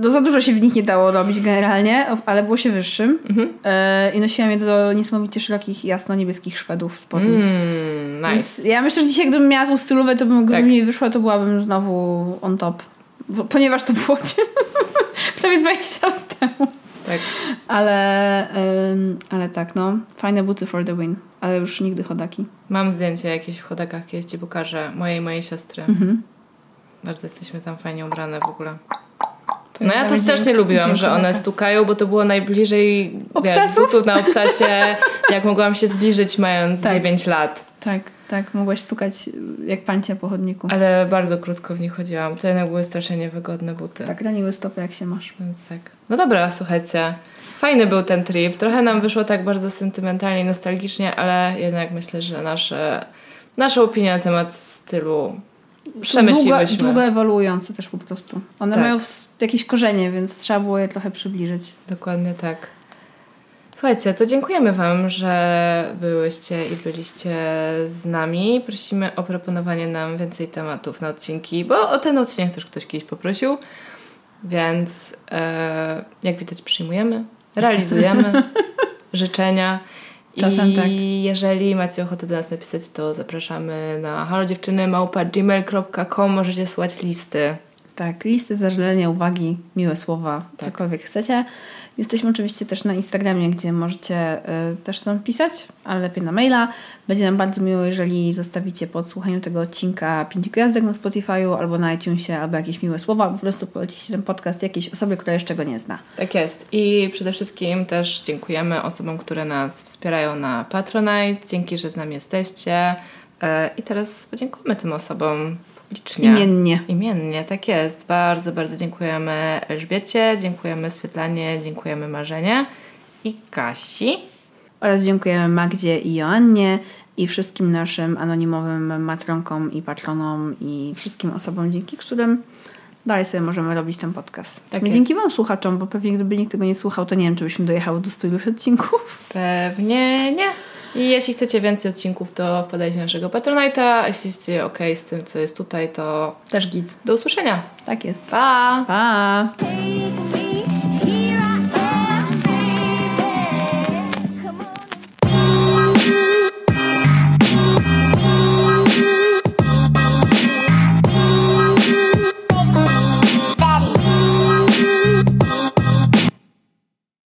No za dużo się w nich nie dało robić generalnie, ale było się wyższym. Mhm. E, I nosiłam je do niesamowicie szerokich, jasno-niebieskich szwedów spodni. Mm, nice. Więc ja myślę, że dzisiaj gdybym miała tą stylówę, to bym, gdyby Tak. wyszła, to byłabym znowu on top. Bo, ponieważ to było prawie 20 lat temu. Tak. Ale, ym, ale tak, no. Fajne buty for the win. Ale już nigdy chodaki. Mam zdjęcie jakieś w chodakach, kiedyś ci pokażę. Mojej i mojej siostry. Mhm. Bardzo jesteśmy tam fajnie ubrane w ogóle. To No ja to strasznie lubiłam, że one stukają, bo to było najbliżej Obcasów? na obcasie, jak mogłam się zbliżyć mając Tak. 9 lat. Tak, tak. Mogłaś stukać jak pancia po chodniku. Ale bardzo krótko w nich chodziłam. To jednak były strasznie niewygodne buty. Tak, raniły stopy jak się masz. Więc tak. No dobra, słuchajcie. Fajny był ten trip. Trochę nam wyszło tak bardzo sentymentalnie, i nostalgicznie, ale jednak myślę, że nasze, nasza opinia na temat stylu przemyśliłyśmy. Długo, długo ewoluujące też po prostu. One Tak. mają jakieś korzenie, więc trzeba było je trochę przybliżyć. Dokładnie tak. Słuchajcie, to dziękujemy Wam, że byłyście i byliście z nami. Prosimy o proponowanie nam więcej tematów na odcinki, bo o ten odcinek też ktoś kiedyś poprosił. Więc e, jak widać, przyjmujemy, realizujemy życzenia. Czasem I tak. jeżeli macie ochotę do nas napisać, to zapraszamy na halodziewczyny.gmail.com Możecie słać listy. Tak, listy, zażalenia, uwagi, miłe słowa, Tak. cokolwiek chcecie. Jesteśmy oczywiście też na Instagramie, gdzie możecie y, też nam pisać, ale lepiej na maila. Będzie nam bardzo miło, jeżeli zostawicie po odsłuchaniu tego odcinka 5 gwiazdek na Spotify'u albo na iTunesie, albo jakieś miłe słowa, po prostu polecicie ten podcast jakiejś osobie, która jeszcze go nie zna. Tak jest. I przede wszystkim też dziękujemy osobom, które nas wspierają na Patronite. Dzięki, że z nami jesteście. E, I teraz podziękujemy tym osobom publicznie. Imiennie. Imiennie, tak jest. Bardzo, bardzo dziękujemy Elżbiecie, dziękujemy Swietlanie, dziękujemy Marzenie i Kasi. Oraz dziękujemy Magdzie i Joannie i wszystkim naszym anonimowym matronkom i patronom i wszystkim osobom, dzięki którym dalej sobie możemy robić ten podcast. Tak dzięki Wam słuchaczom, bo pewnie gdyby nikt tego nie słuchał, to nie wiem, czy byśmy dojechały do 100 już odcinków. Pewnie nie. I jeśli chcecie więcej odcinków, to wpadajcie na naszego Patronite'a. Jeśli jesteście ok z tym, co jest tutaj, to też git. Do usłyszenia. Tak jest. Pa! Pa!